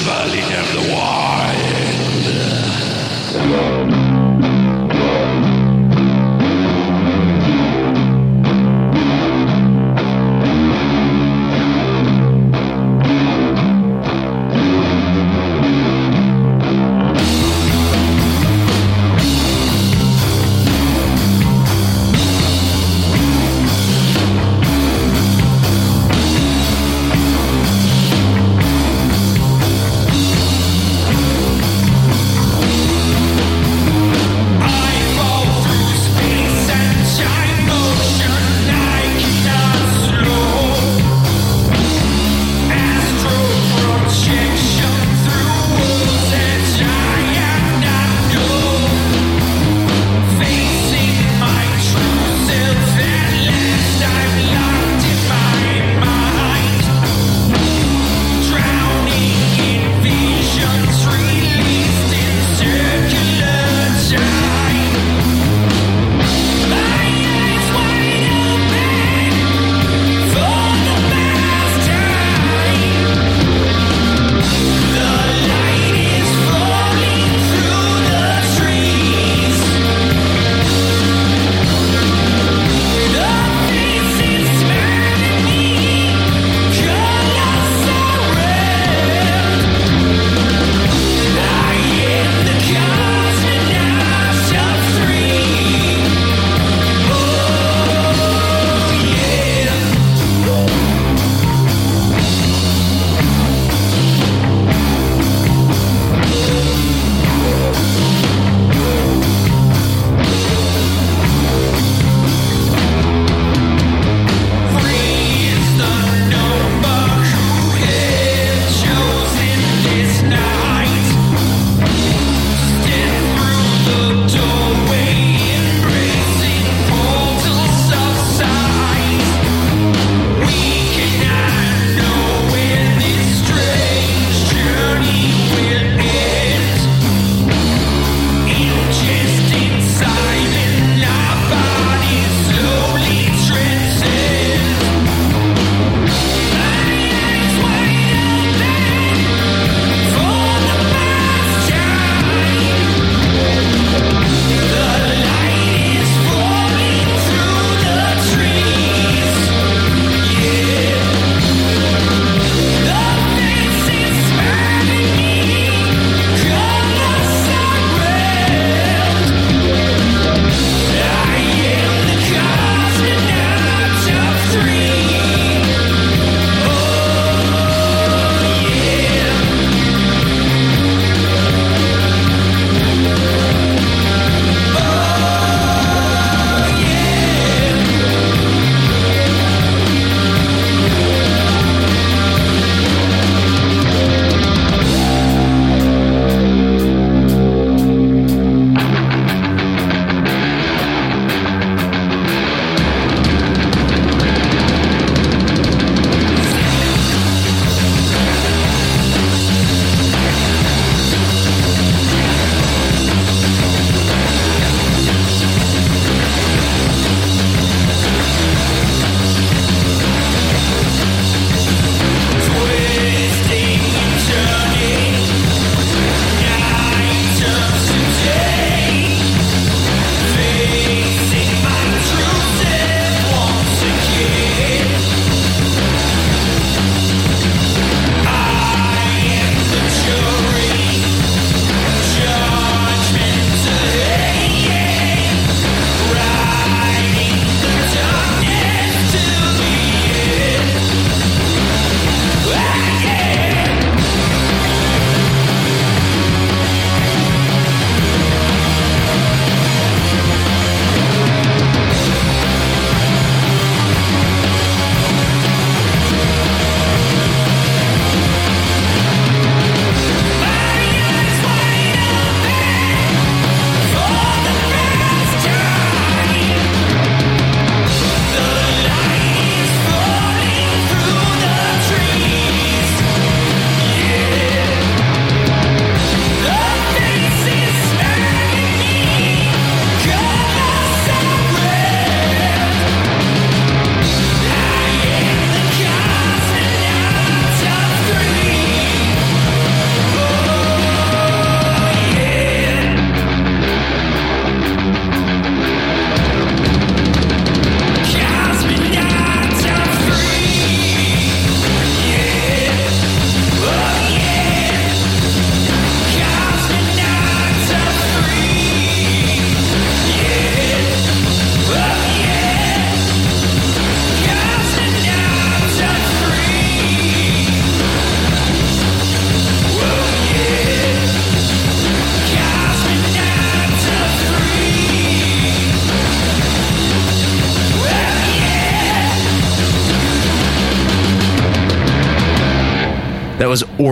festivali.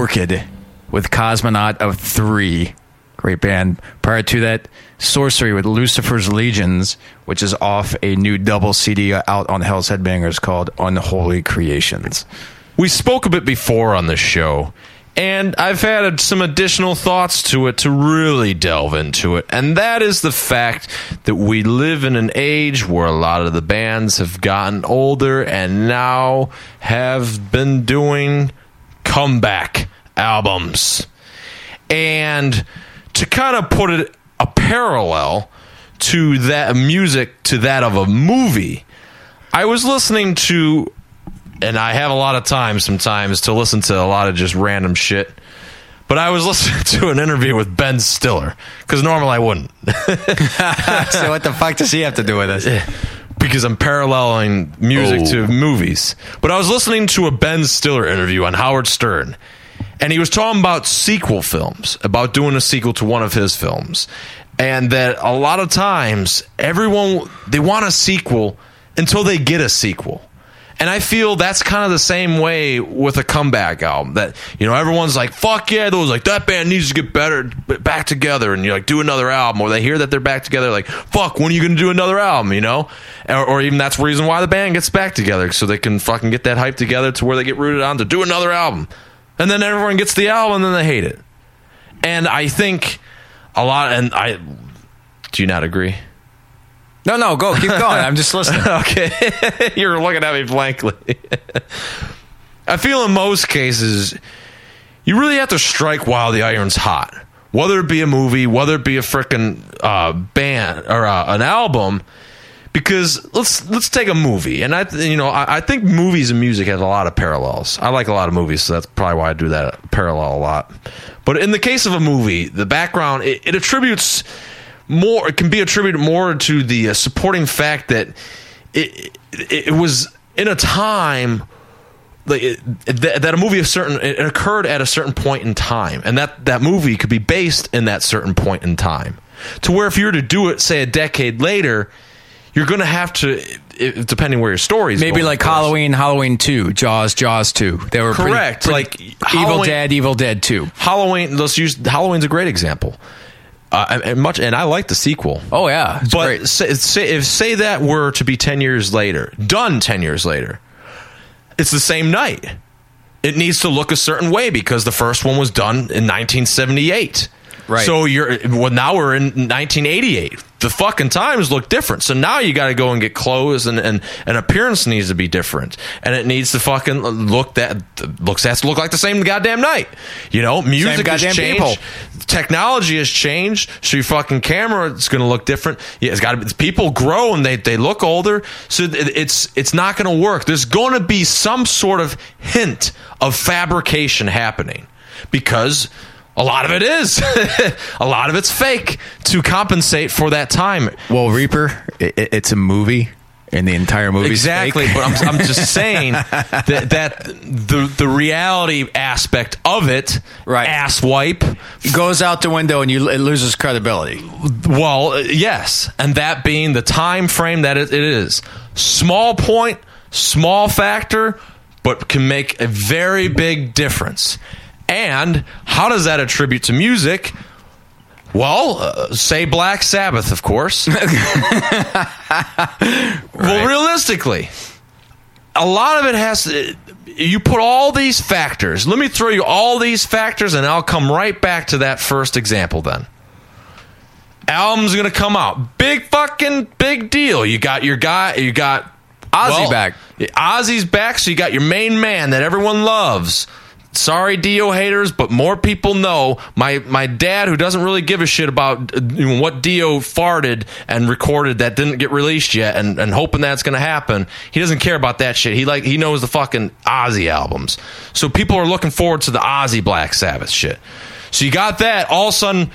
Orchid with Cosmonaut of Dreams. Great band. Prior to that, Sorcery with Lucifer's Legions, which is off a new double CD out on Hell's Headbangers called Unholy Creations. We spoke a bit before on this show, and I've added some additional thoughts to it to really delve into it. And that is the fact that we live in an age where a lot of the bands have gotten older and now have been doing comeback albums. And to kind of put it a parallel to that music to that of a movie, I was listening to and I have a lot of time sometimes to listen to a lot of just random shit. But I was *laughs* listening to an interview with Ben Stiller because normally I wouldn't *laughs* so what the fuck does he have to do with this? because I'm paralleling music to movies. But I was listening to a Ben Stiller interview on Howard Stern, and he was talking about sequel films, about doing a sequel to one of his films, and that a lot of times everyone they want a sequel until they get a sequel. And I feel that's kind of the same way with a comeback album. That you know, everyone's like, "Fuck yeah!" Those like that band needs to get better, back together, and you like do another album. Or they hear that they're back together, like, "Fuck, when are you going to do another album?" You know, or, or even that's the reason why the band gets back together, so they can fucking get that hype together to where they get rooted on to do another album. And then everyone gets the album, and then they hate it. And I think a lot. And I do you not agree? No, no, go, keep going. I'm just listening. *laughs* okay. *laughs* You're looking at me blankly. *laughs* I feel in most cases, you really have to strike while the iron's hot. Whether it be a movie, whether it be a freaking uh, band or uh, an album, because let's let's take a movie, and I you know I, I think movies and music have a lot of parallels. I like a lot of movies, so that's probably why I do that parallel a lot. But in the case of a movie, the background it, it attributes more. It can be attributed more to the uh, supporting fact that it, it it was in a time that a movie of certain it occurred at a certain point in time, and that that movie could be based in that certain point in time. To where if you were to do it, say a decade later, you're going to have to, it, depending where your story's Maybe going, like. Halloween, Halloween 2, Jaws, Jaws 2. They were pretty- Correct. pretty- Like, Evil Halloween- Dead, Evil Dead 2. Halloween. Let's use Halloween's a great example. Uh, and- much, and I like the sequel. Oh, yeah. It's but great. say, say, if say that were to be ten years later, done ten years later, it's the same night. It needs to look a certain way because the first one was done in 1978. Right. So you're well now we're in 1988. The fucking times look different. So now you got to go and get clothes and, and and appearance needs to be different, and it needs to fucking look that looks has to look like the same goddamn night. You know, music has changed. people. Technology has changed, so your fucking camera is going to look different. Yeah, it's got to. People grow and they they look older, so it- it's it's not going to work. There's going to be some sort of hint of fabrication happening because a lot of it is, *laughs* a lot of it's fake to compensate for that time. Well, Reaper, i i- it's a movie, and the entire movie Exactly, but I'm, I'm just *laughs* saying that that the the reality aspect of it, Right. ass wipe, goes out the window and you it loses credibility. Well, uh, yes, and that being the time frame that it, it is. Small point, small factor, but can make a very big difference. And how does that attribute to music? Well, uh, say Black Sabbath, of course. *laughs* Well, realistically, a lot of it has to. You put all these factors. Let me throw you all these factors, and I'll come right back to that first example then album's gonna come out. Big fucking big deal. You got your guy. You got Ozzy back. Ozzy's back. So you got your main man that everyone loves. Sorry, Dio haters, but more people know. My my dad, who doesn't really give a shit about uh, what Dio farted and recorded that didn't get released yet, and, and hoping that's going to happen. He doesn't care about that shit. He like he knows the fucking Ozzy albums. So people are looking forward to the Ozzy Black Sabbath shit. So you got that. All of a sudden,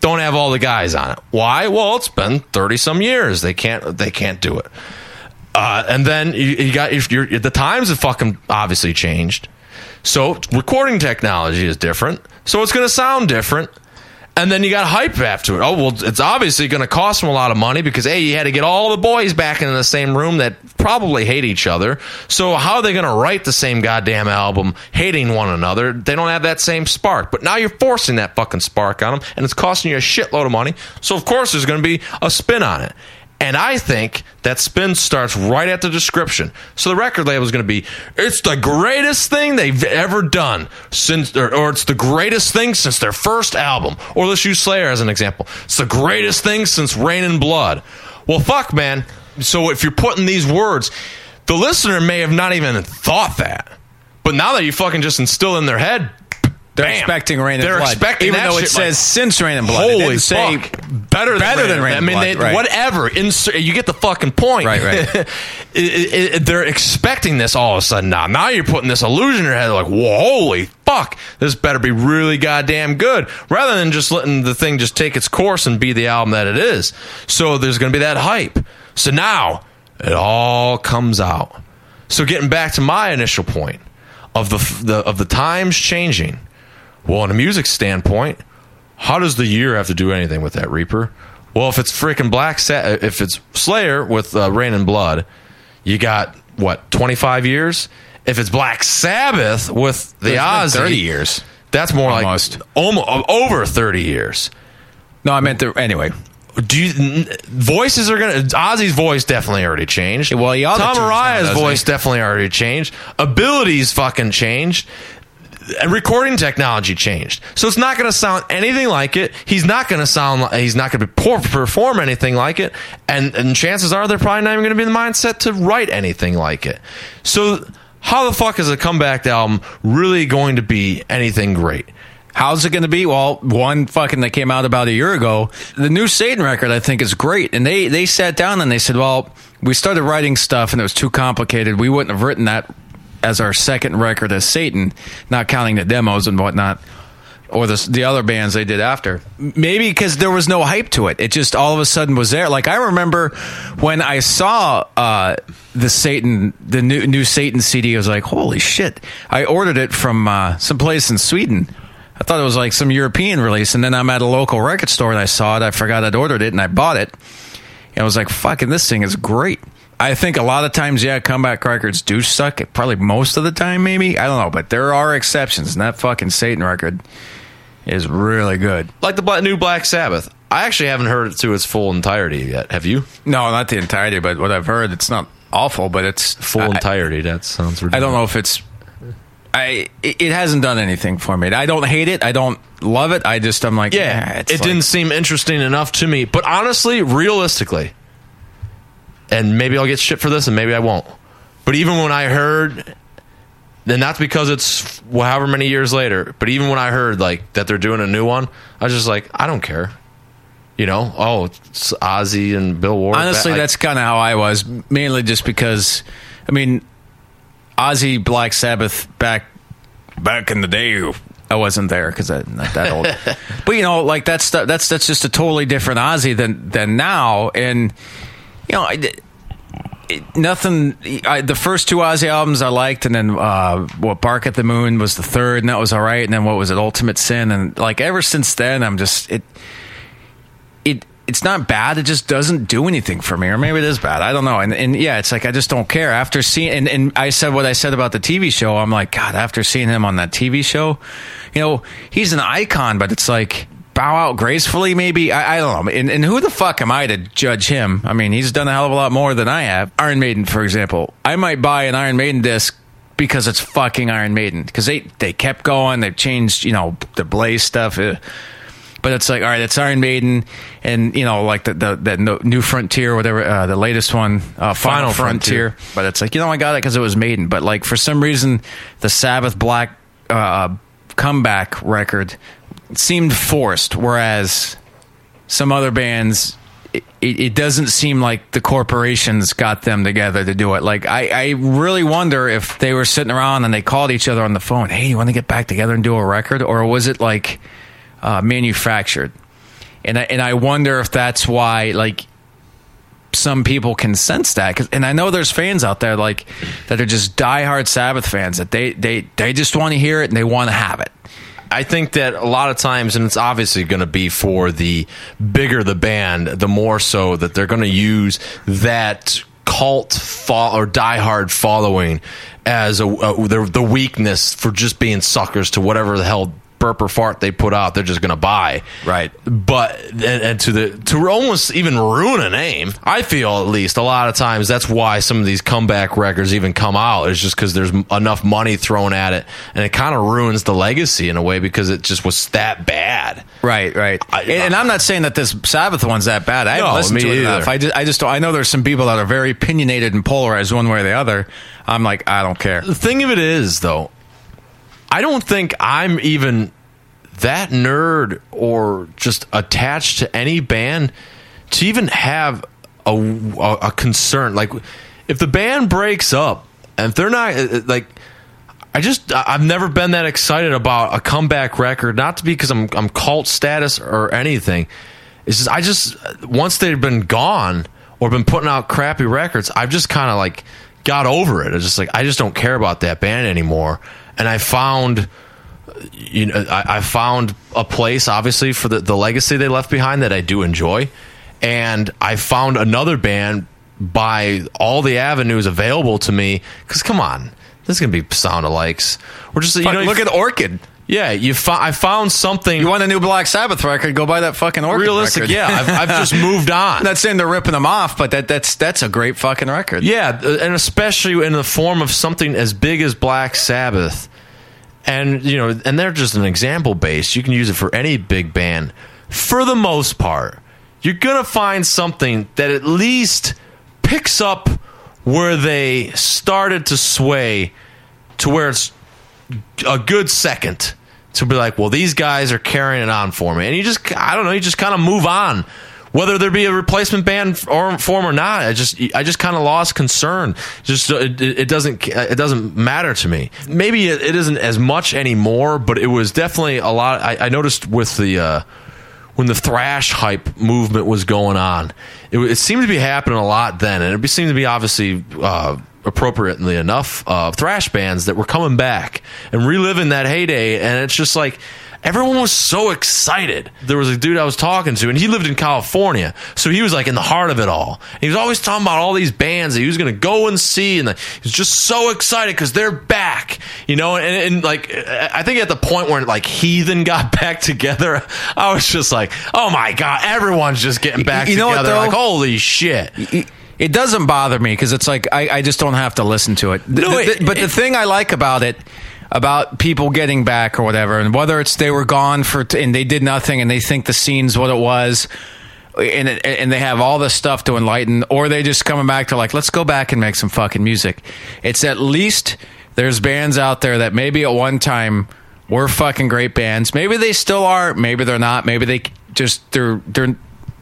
don't have all the guys on it. Why? Well, it's been thirty some years. They can't. They can't do it. Uh, and then you, you got if you're, the times have fucking obviously changed. So recording technology is different. So it's going to sound different. And then you got hype after it. Oh well, it's obviously going to cost them a lot of money because hey, you had to get all the boys back in the same room that probably hate each other. So how are they going to write the same goddamn album hating one another? They don't have that same spark. But now you're forcing that fucking spark on them, and it's costing you a shitload of money. So of course there's going to be a spin on it. And I think that spin starts right at the description. So the record label is going to be, it's the greatest thing they've ever done since, or, or it's the greatest thing since their first album. Or let's use Slayer as an example. It's the greatest thing since Reign in Blood. Well, fuck, man. So if you're putting these words, the listener may have not even thought that. But now that you fucking just instill in their head, They're bam, expecting Rain and they're Blood. expecting even that though it shit, says like, since Reign in Blood. It Holy didn't say fuck! Better than better Rain than Rain I and mean, Blood, they, right. whatever. Insert, you get the fucking point. Right, right. *laughs* It- it- it- they're expecting this all of a sudden now. Now you're putting this illusion in their head, like, whoa, holy fuck, this better be really goddamn good, rather than just letting the thing just take its course and be the album that it is. So there's going to be that hype. So now it all comes out. So getting back to my initial point of the, the of the times changing. Well, in a music standpoint, how does the year have to do anything with that Reaper? Well, if it's freaking Black Sa- if it's Slayer with uh, Reign in Blood, you got what twenty five years. If it's Black Sabbath with the There's Ozzy, 30 years. That's more Almost. like almost over thirty years. No, I meant the anyway. Do you, n- voices are gonna? Ozzy's voice definitely already changed. Well, he Tom Araya's voice definitely already changed. Abilities fucking changed. Recording technology changed, so it's not going to sound anything like it. He's not going to sound. He's not going to perform anything like it, and and chances are they're probably not even going to be in the mindset to write anything like it. So how the fuck is a comeback album really going to be anything great? How's it going to be? Well, one fucking that came out about a year ago. The new Satan record, I think, is great. And they they sat down and they said, well, we started writing stuff and it was too complicated. We wouldn't have written that as our second record as Satan, not counting the demos and whatnot. Or the the other bands they did after, maybe because there was no hype to it. It just all of a sudden was there. Like I remember when I saw uh, the Satan, the new new Satan CD. I was like, "Holy shit!" I ordered it from uh, some place in Sweden. I thought it was like some European release, and then I'm at a local record store and I saw it. I forgot I'd ordered it, and I bought it. And I was like, "Fucking, this thing is great." I think a lot of times, yeah, comeback records do suck. Probably most of the time, maybe I don't know, but there are exceptions, and that fucking Satan record is really good. Like the new Black Sabbath. I actually haven't heard it to its full entirety yet. Have you? No, not the entirety, but what I've heard, it's not awful, but it's Full I- entirety. That sounds ridiculous. I don't know if it's. I it, it hasn't done anything for me. I don't hate it. I don't love it. I just I'm like Yeah, eh, it's it like- didn't seem interesting enough to me. But honestly, realistically, and maybe I'll get shit for this, and maybe I won't. But even when I heard, then that's because it's however many years later, but even when I heard like that they're doing a new one, I was just like, I don't care. You know, oh, it's Ozzy and Bill Ward. Honestly, That- that's kind of how I was, mainly just because, I mean, Ozzy Black Sabbath back back in the day, I wasn't there because I'm not that old. *laughs* but you know, like that's that's that's just a totally different Ozzy than than now, and you know, I, it, nothing. I, the first two Ozzy albums I liked, and then uh, what Bark at the Moon was the third, and that was all right. And then what was it, Ultimate Sin, and like ever since then, I'm just it it it's not bad. It just doesn't do anything for me, or maybe it is bad. I don't know. And and yeah, it's like I just don't care. After seeing and, and I said what I said about the TV show. I'm like, God. After seeing him on that TV show, you know, he's an icon, but it's like bow out gracefully. Maybe I, I don't know. And, and who the fuck am I to judge him? I mean, he's done a hell of a lot more than I have. Iron Maiden, for example, I might buy an Iron Maiden disc because it's fucking Iron Maiden. Because they they kept going. They've changed, you know, the Blaze stuff. Uh, but it's like all right it's iron maiden and you know like the the, the new frontier whatever uh, the latest one uh, final, Final frontier. Frontier. but it's like you know i got it because it was maiden but like for some reason the sabbath black uh, comeback record seemed forced whereas some other bands it, it doesn't seem like the corporations got them together to do it. Like I, I really wonder if they were sitting around and they called each other on the phone. Hey, you want to get back together and do a record, or was it like uh, manufactured? And I, and I wonder if that's why like some people can sense that 'Cause- and I know there's fans out there like that are just diehard Sabbath fans that they they they just want to hear it and they want to have it. I think that a lot of times, and it's obviously going to be for the bigger the band, the more so that they're going to use that cult fo- or diehard following as a, a the, the weakness for just being suckers to whatever the hell burp or fart they put out. They're just going to buy, Right. But and, and to the to almost even ruin a name, I feel at least a lot of times that's why some of these comeback records even come out is just because there's enough money thrown at it, and it kind of ruins the legacy in a way because it just was that bad. Right, right. I- and, and I'm not saying that this Sabbath one's that bad. I No, haven't listened to it enough. I just, I just don't, I know there's some people that are very opinionated and polarized one way or the other. I'm like, I don't care. The thing of it is, though, I don't think I'm even that nerd or just attached to any band to even have a, a, a concern. Like, if the band breaks up and they're not uh, like. I just I- I've never been that excited about a comeback record. Not to be because I'm I'm cult status or anything. It's just I just once they've been gone or been putting out crappy records, I've just kind of like got over it. It's just like I just don't care about that band anymore. And I found you know I, I found a place obviously for the, the legacy they left behind that I do enjoy. And I found another band by all the avenues available to me. Because come on, this is gonna be sound alikes. We're just you Fuck, know look at Orchid. yeah you fo- I found something You want a new Black Sabbath record? Go buy that fucking Orchid. realistic. record. Yeah, I've, I've just *laughs* moved on. Not saying they're ripping them off, but that that's that's a great fucking record. Yeah, uh, and especially in the form of something as big as Black Sabbath. And you know, and they're just an example base. You can use it for any big band. For the most part, you're to find something that at least picks up where they started to sway to where it's a good second to be like, well, these guys are carrying it on for me. And you just, I don't know, you just kind of move on. Whether there be a replacement band or form or not, I just I just kind of lost concern. Just it, it doesn't it doesn't matter to me. Maybe it, it isn't as much anymore, but it was definitely a lot. I, I noticed with the uh, when the thrash hype movement was going on, it, it seemed to be happening a lot then, and it seemed to be obviously uh, appropriately enough uh, thrash bands that were coming back and reliving that heyday, and it's just like. Everyone was so excited. There was a dude I was talking to, and he lived in California, so he was like in the heart of it all. And he was always talking about all these bands that he was going to go and see, and like, he was just so excited because they're back, you know. And, and like, I think at the point where like Heathen got *laughs* back together, I was just like, oh my god, everyone's just getting back you know what, together. though? like, holy shit. It doesn't bother me because it's like I, I just don't have to listen to it. The- No, the- it- but the thing I like about it, about people getting back or whatever, and whether it's they were gone for t- and they did nothing and they think the scene's what it was, and it, and they have all this stuff to enlighten, or they just coming back to like let's go back and make some fucking music. It's at least there's bands out there that maybe at one time were fucking great bands. Maybe they still are. Maybe they're not. Maybe they just they're they're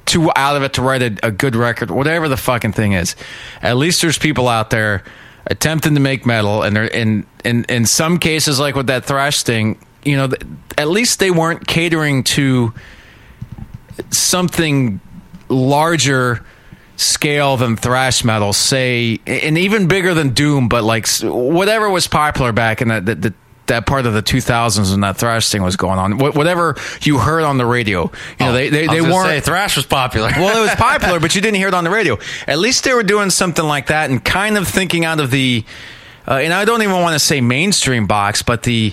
too out of it to write a, a good record, whatever the fucking thing is. At least there's people out there attempting to make metal, and they're in in in some cases, like with that thrash thing, you know, at least they weren't catering to something larger scale than thrash metal, say, and even bigger than doom, but like whatever was popular back in that that, that part of the 2000s when that thrash thing was going on. Wh- Whatever you heard on the radio, you know, they they, Oh, I they was weren't say, thrash was popular. *laughs* well, it was *laughs* popular, but you didn't hear it on the radio. At least they were doing something like that and kind of thinking out of the, uh, and I don't even want to say mainstream box, but the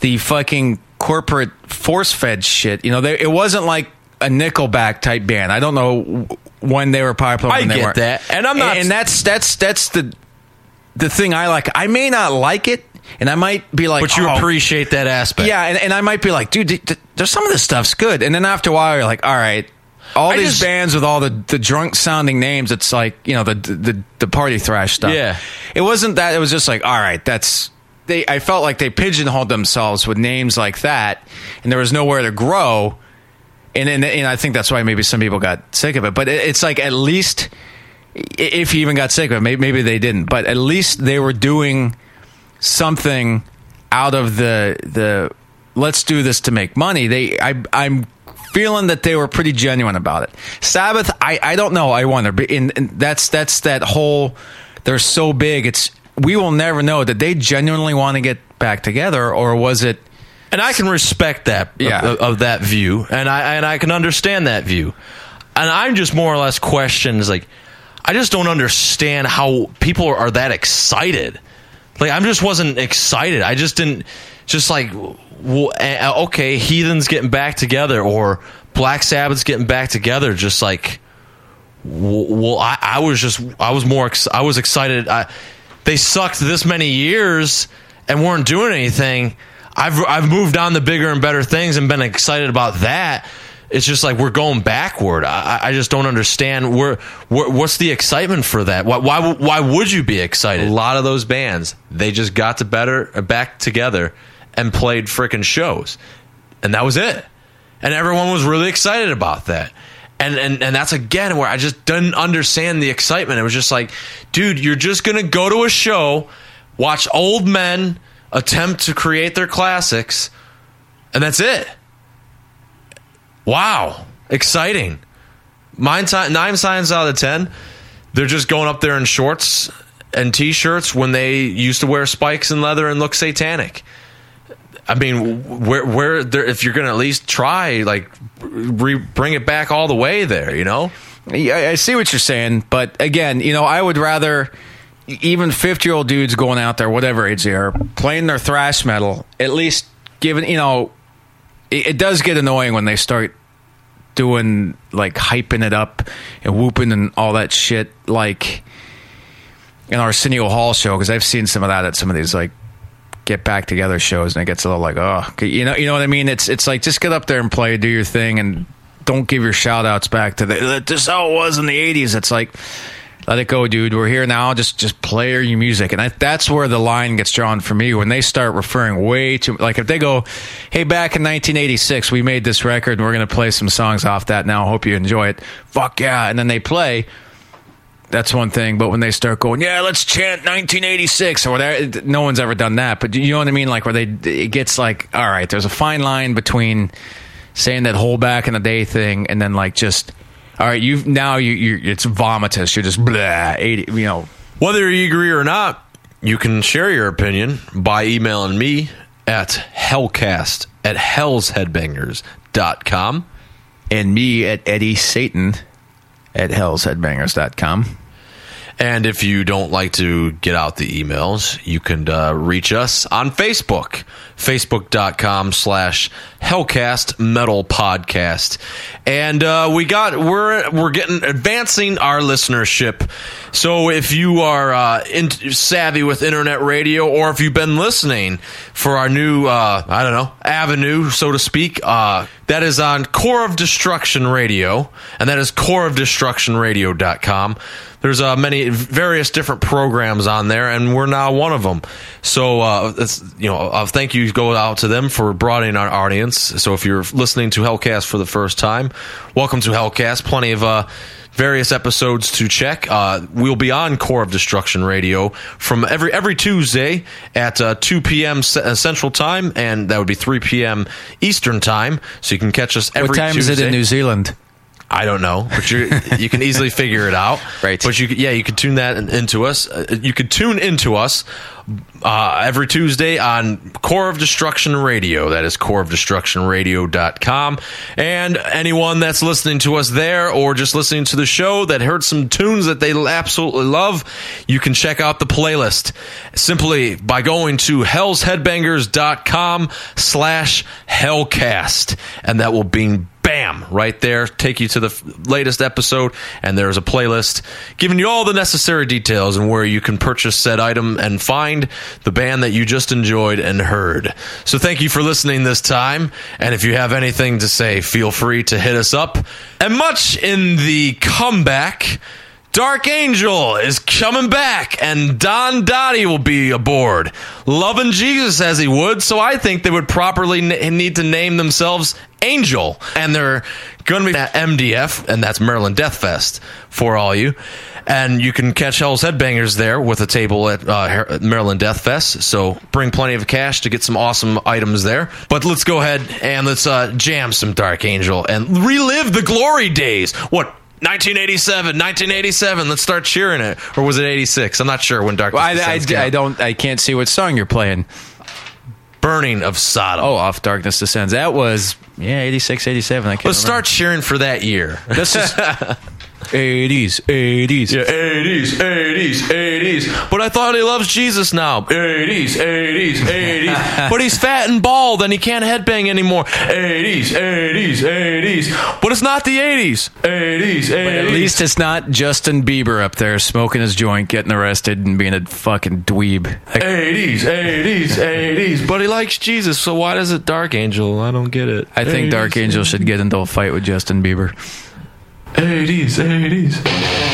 the fucking corporate force fed shit. You know, they, it wasn't like a Nickelback type band. I don't know when they were popular. I they get that. And I'm not- and that's that's that's the the thing I like. I may not like it, and I might be like, but you "Oh, appreciate that aspect. yeah, and, and I might be like, dude, th- th- there's some of this stuff's good. And then after a while, you're like, all right, all I these just- bands with all the, the drunk sounding names, it's like, you know, the, the, the party thrash stuff. Yeah. It wasn't that. It was just like, all right, that's. They, I felt like they pigeonholed themselves with names like that, and there was nowhere to grow. And, and, and I think that's why maybe some people got sick of it. But it, it's like at least, if you even got sick of it, maybe, maybe they didn't. But at least they were doing something out of the the let's do this to make money. They I I'm feeling that they were pretty genuine about it. Sabbath, I I don't know. I wonder. But in, in that's that's that whole they're so big. It's we will never know. Did they genuinely want to get back together, or was it and I can respect that Yeah. of, of that view, and I and I can understand that view, and I'm just more or less questions like I just don't understand how people are that excited. Like I just wasn't excited. I just didn't just like well, okay, Heathen's getting back together or Black Sabbath's getting back together. Just like well, I, I was just I was more I was excited. I, they sucked this many years and weren't doing anything. I've I've moved on to bigger and better things and been excited about that. It's just like we're going backward. I, I just don't understand where, what's the excitement for that. Why, why why would you be excited? A lot of those bands, they just got to better back together and played frickin' shows. and that was it. And everyone was really excited about that. And, and and that's again where I just didn't understand the excitement. It was just like, dude, you're just gonna go to a show, watch old men attempt to create their classics, and that's it. Wow, exciting. Nine, nine signs out of ten, they're just going up there in shorts and t-shirts when they used to wear spikes and leather and look satanic. I mean, where where if you're going to at least try, like, re, bring it back all the way there, you know? Yeah, I see what you're saying, but again, you know, I would rather even 50 year old dudes going out there, whatever age they are, playing their thrash metal, at least giving, you know, it, it does get annoying when they start doing like hyping it up and whooping and all that shit, like in Arsenio Hall show, because I've seen some of that at some of these like get back together shows and it gets a little like oh you know you know what I mean? It's it's like just get up there and play do your thing and don't give your shout outs back to the this how it was in the 80s it's like let it go dude. We're here now. Just just play your music. And I, that's where the line gets drawn for me when they start referring way too like if they go hey back in 1986 we made this record and we're to play some songs off that now. Hope you enjoy it. Fuck yeah. And then they play. That's one thing. But when they start going, yeah, let's chant 1986 or whatever, no one's ever done that. But you know what I mean? Like where they, it gets like, all right, there's a fine line between saying that whole back in the day thing and then like just, all right, you've now you, you it's vomitous. You're just blah, 80, you know. Whether you agree or not, you can share your opinion by emailing me at hellcast at hellsheadbangers.com. And me at Eddie Satan at hellsheadbangers.com. And if you don't like to get out the emails, you can uh, reach us on Facebook, facebook.com slash Hellcast Metal Podcast. And uh, we got, we're, we're getting, advancing our listenership. So if you are uh, in, savvy with internet radio or if you've been listening for our new, uh, I don't know, avenue, so to speak, uh, that is on Core of Destruction Radio, and that is core of destruction coreofdestructionradio.com. There's uh, many various different programs on there, and we're now one of them. So, uh, it's, you know, uh, thank you go out to them for broadening our audience. So, if you're listening to Hellcast for the first time, welcome to Hellcast. Plenty of uh, various episodes to check. Uh, we'll be on Core of Destruction Radio from every every Tuesday at uh, 2 p.m. C- uh, Central Time, and that would be 3 p.m. Eastern Time. So you can catch us every what time Tuesday. is it in New Zealand? I don't know, but you you can easily figure it out. *laughs* Right. But you yeah, you could tune that into us. Uh, you could tune into us uh, every Tuesday on Core of Destruction Radio. That is coreofdestructionradio.com. And anyone that's listening to us there or just listening to the show that heard some tunes that they absolutely love, you can check out the playlist simply by going to hellsheadbangers.com slash hellcast. And that will be bam right there take you to the latest episode and there's a playlist giving you all the necessary details and where you can purchase said item and find the band that you just enjoyed and heard. So thank you for listening this time and if you have anything to say feel free to hit us up. And much in the comeback Dark Angel is coming back, and Don Doty will be aboard. Loving Jesus as he would, so I think they would properly n- need to name themselves Angel. And they're going to be at MDF, and that's Maryland Death Fest for all you. And you can catch Hell's Headbangers there with a table at uh, Maryland Death Fest. So bring plenty of cash to get some awesome items there. But let's go ahead and let's uh, jam some Dark Angel and relive the glory days. What? 1987, 1987. Let's start cheering it. Or was it 86? I'm not sure when Dark Well, I, I, I don't. I can't see what song you're playing. burning of Sodom. Oh, off darkness descends. That was yeah, 86, 87. I can't Let's start cheering for that year. This is *laughs* 80s, 80s. Yeah, 80s, 80s, 80s. But I thought he loves Jesus now. 80s, 80s, 80s. but he's fat and bald and he can't headbang anymore. 80s, 80s, 80s. But it's not the 80s. 80s, 80s. At least it's not Justin Bieber up there smoking his joint, getting arrested, and being a fucking dweeb. Like, 80s, 80s, 80s. But he likes Jesus, so why does it Dark Angel? I don't get it. I think Dark 80s, Angel should get into a fight with Justin Bieber. 80s, 80s.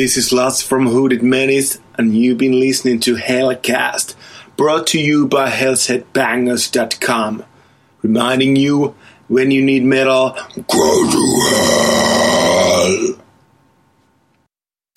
This is Lars from Hooded Menace, and you've been listening to Hellcast, brought to you by HellsHeadbangers.com. Reminding you, when you need metal.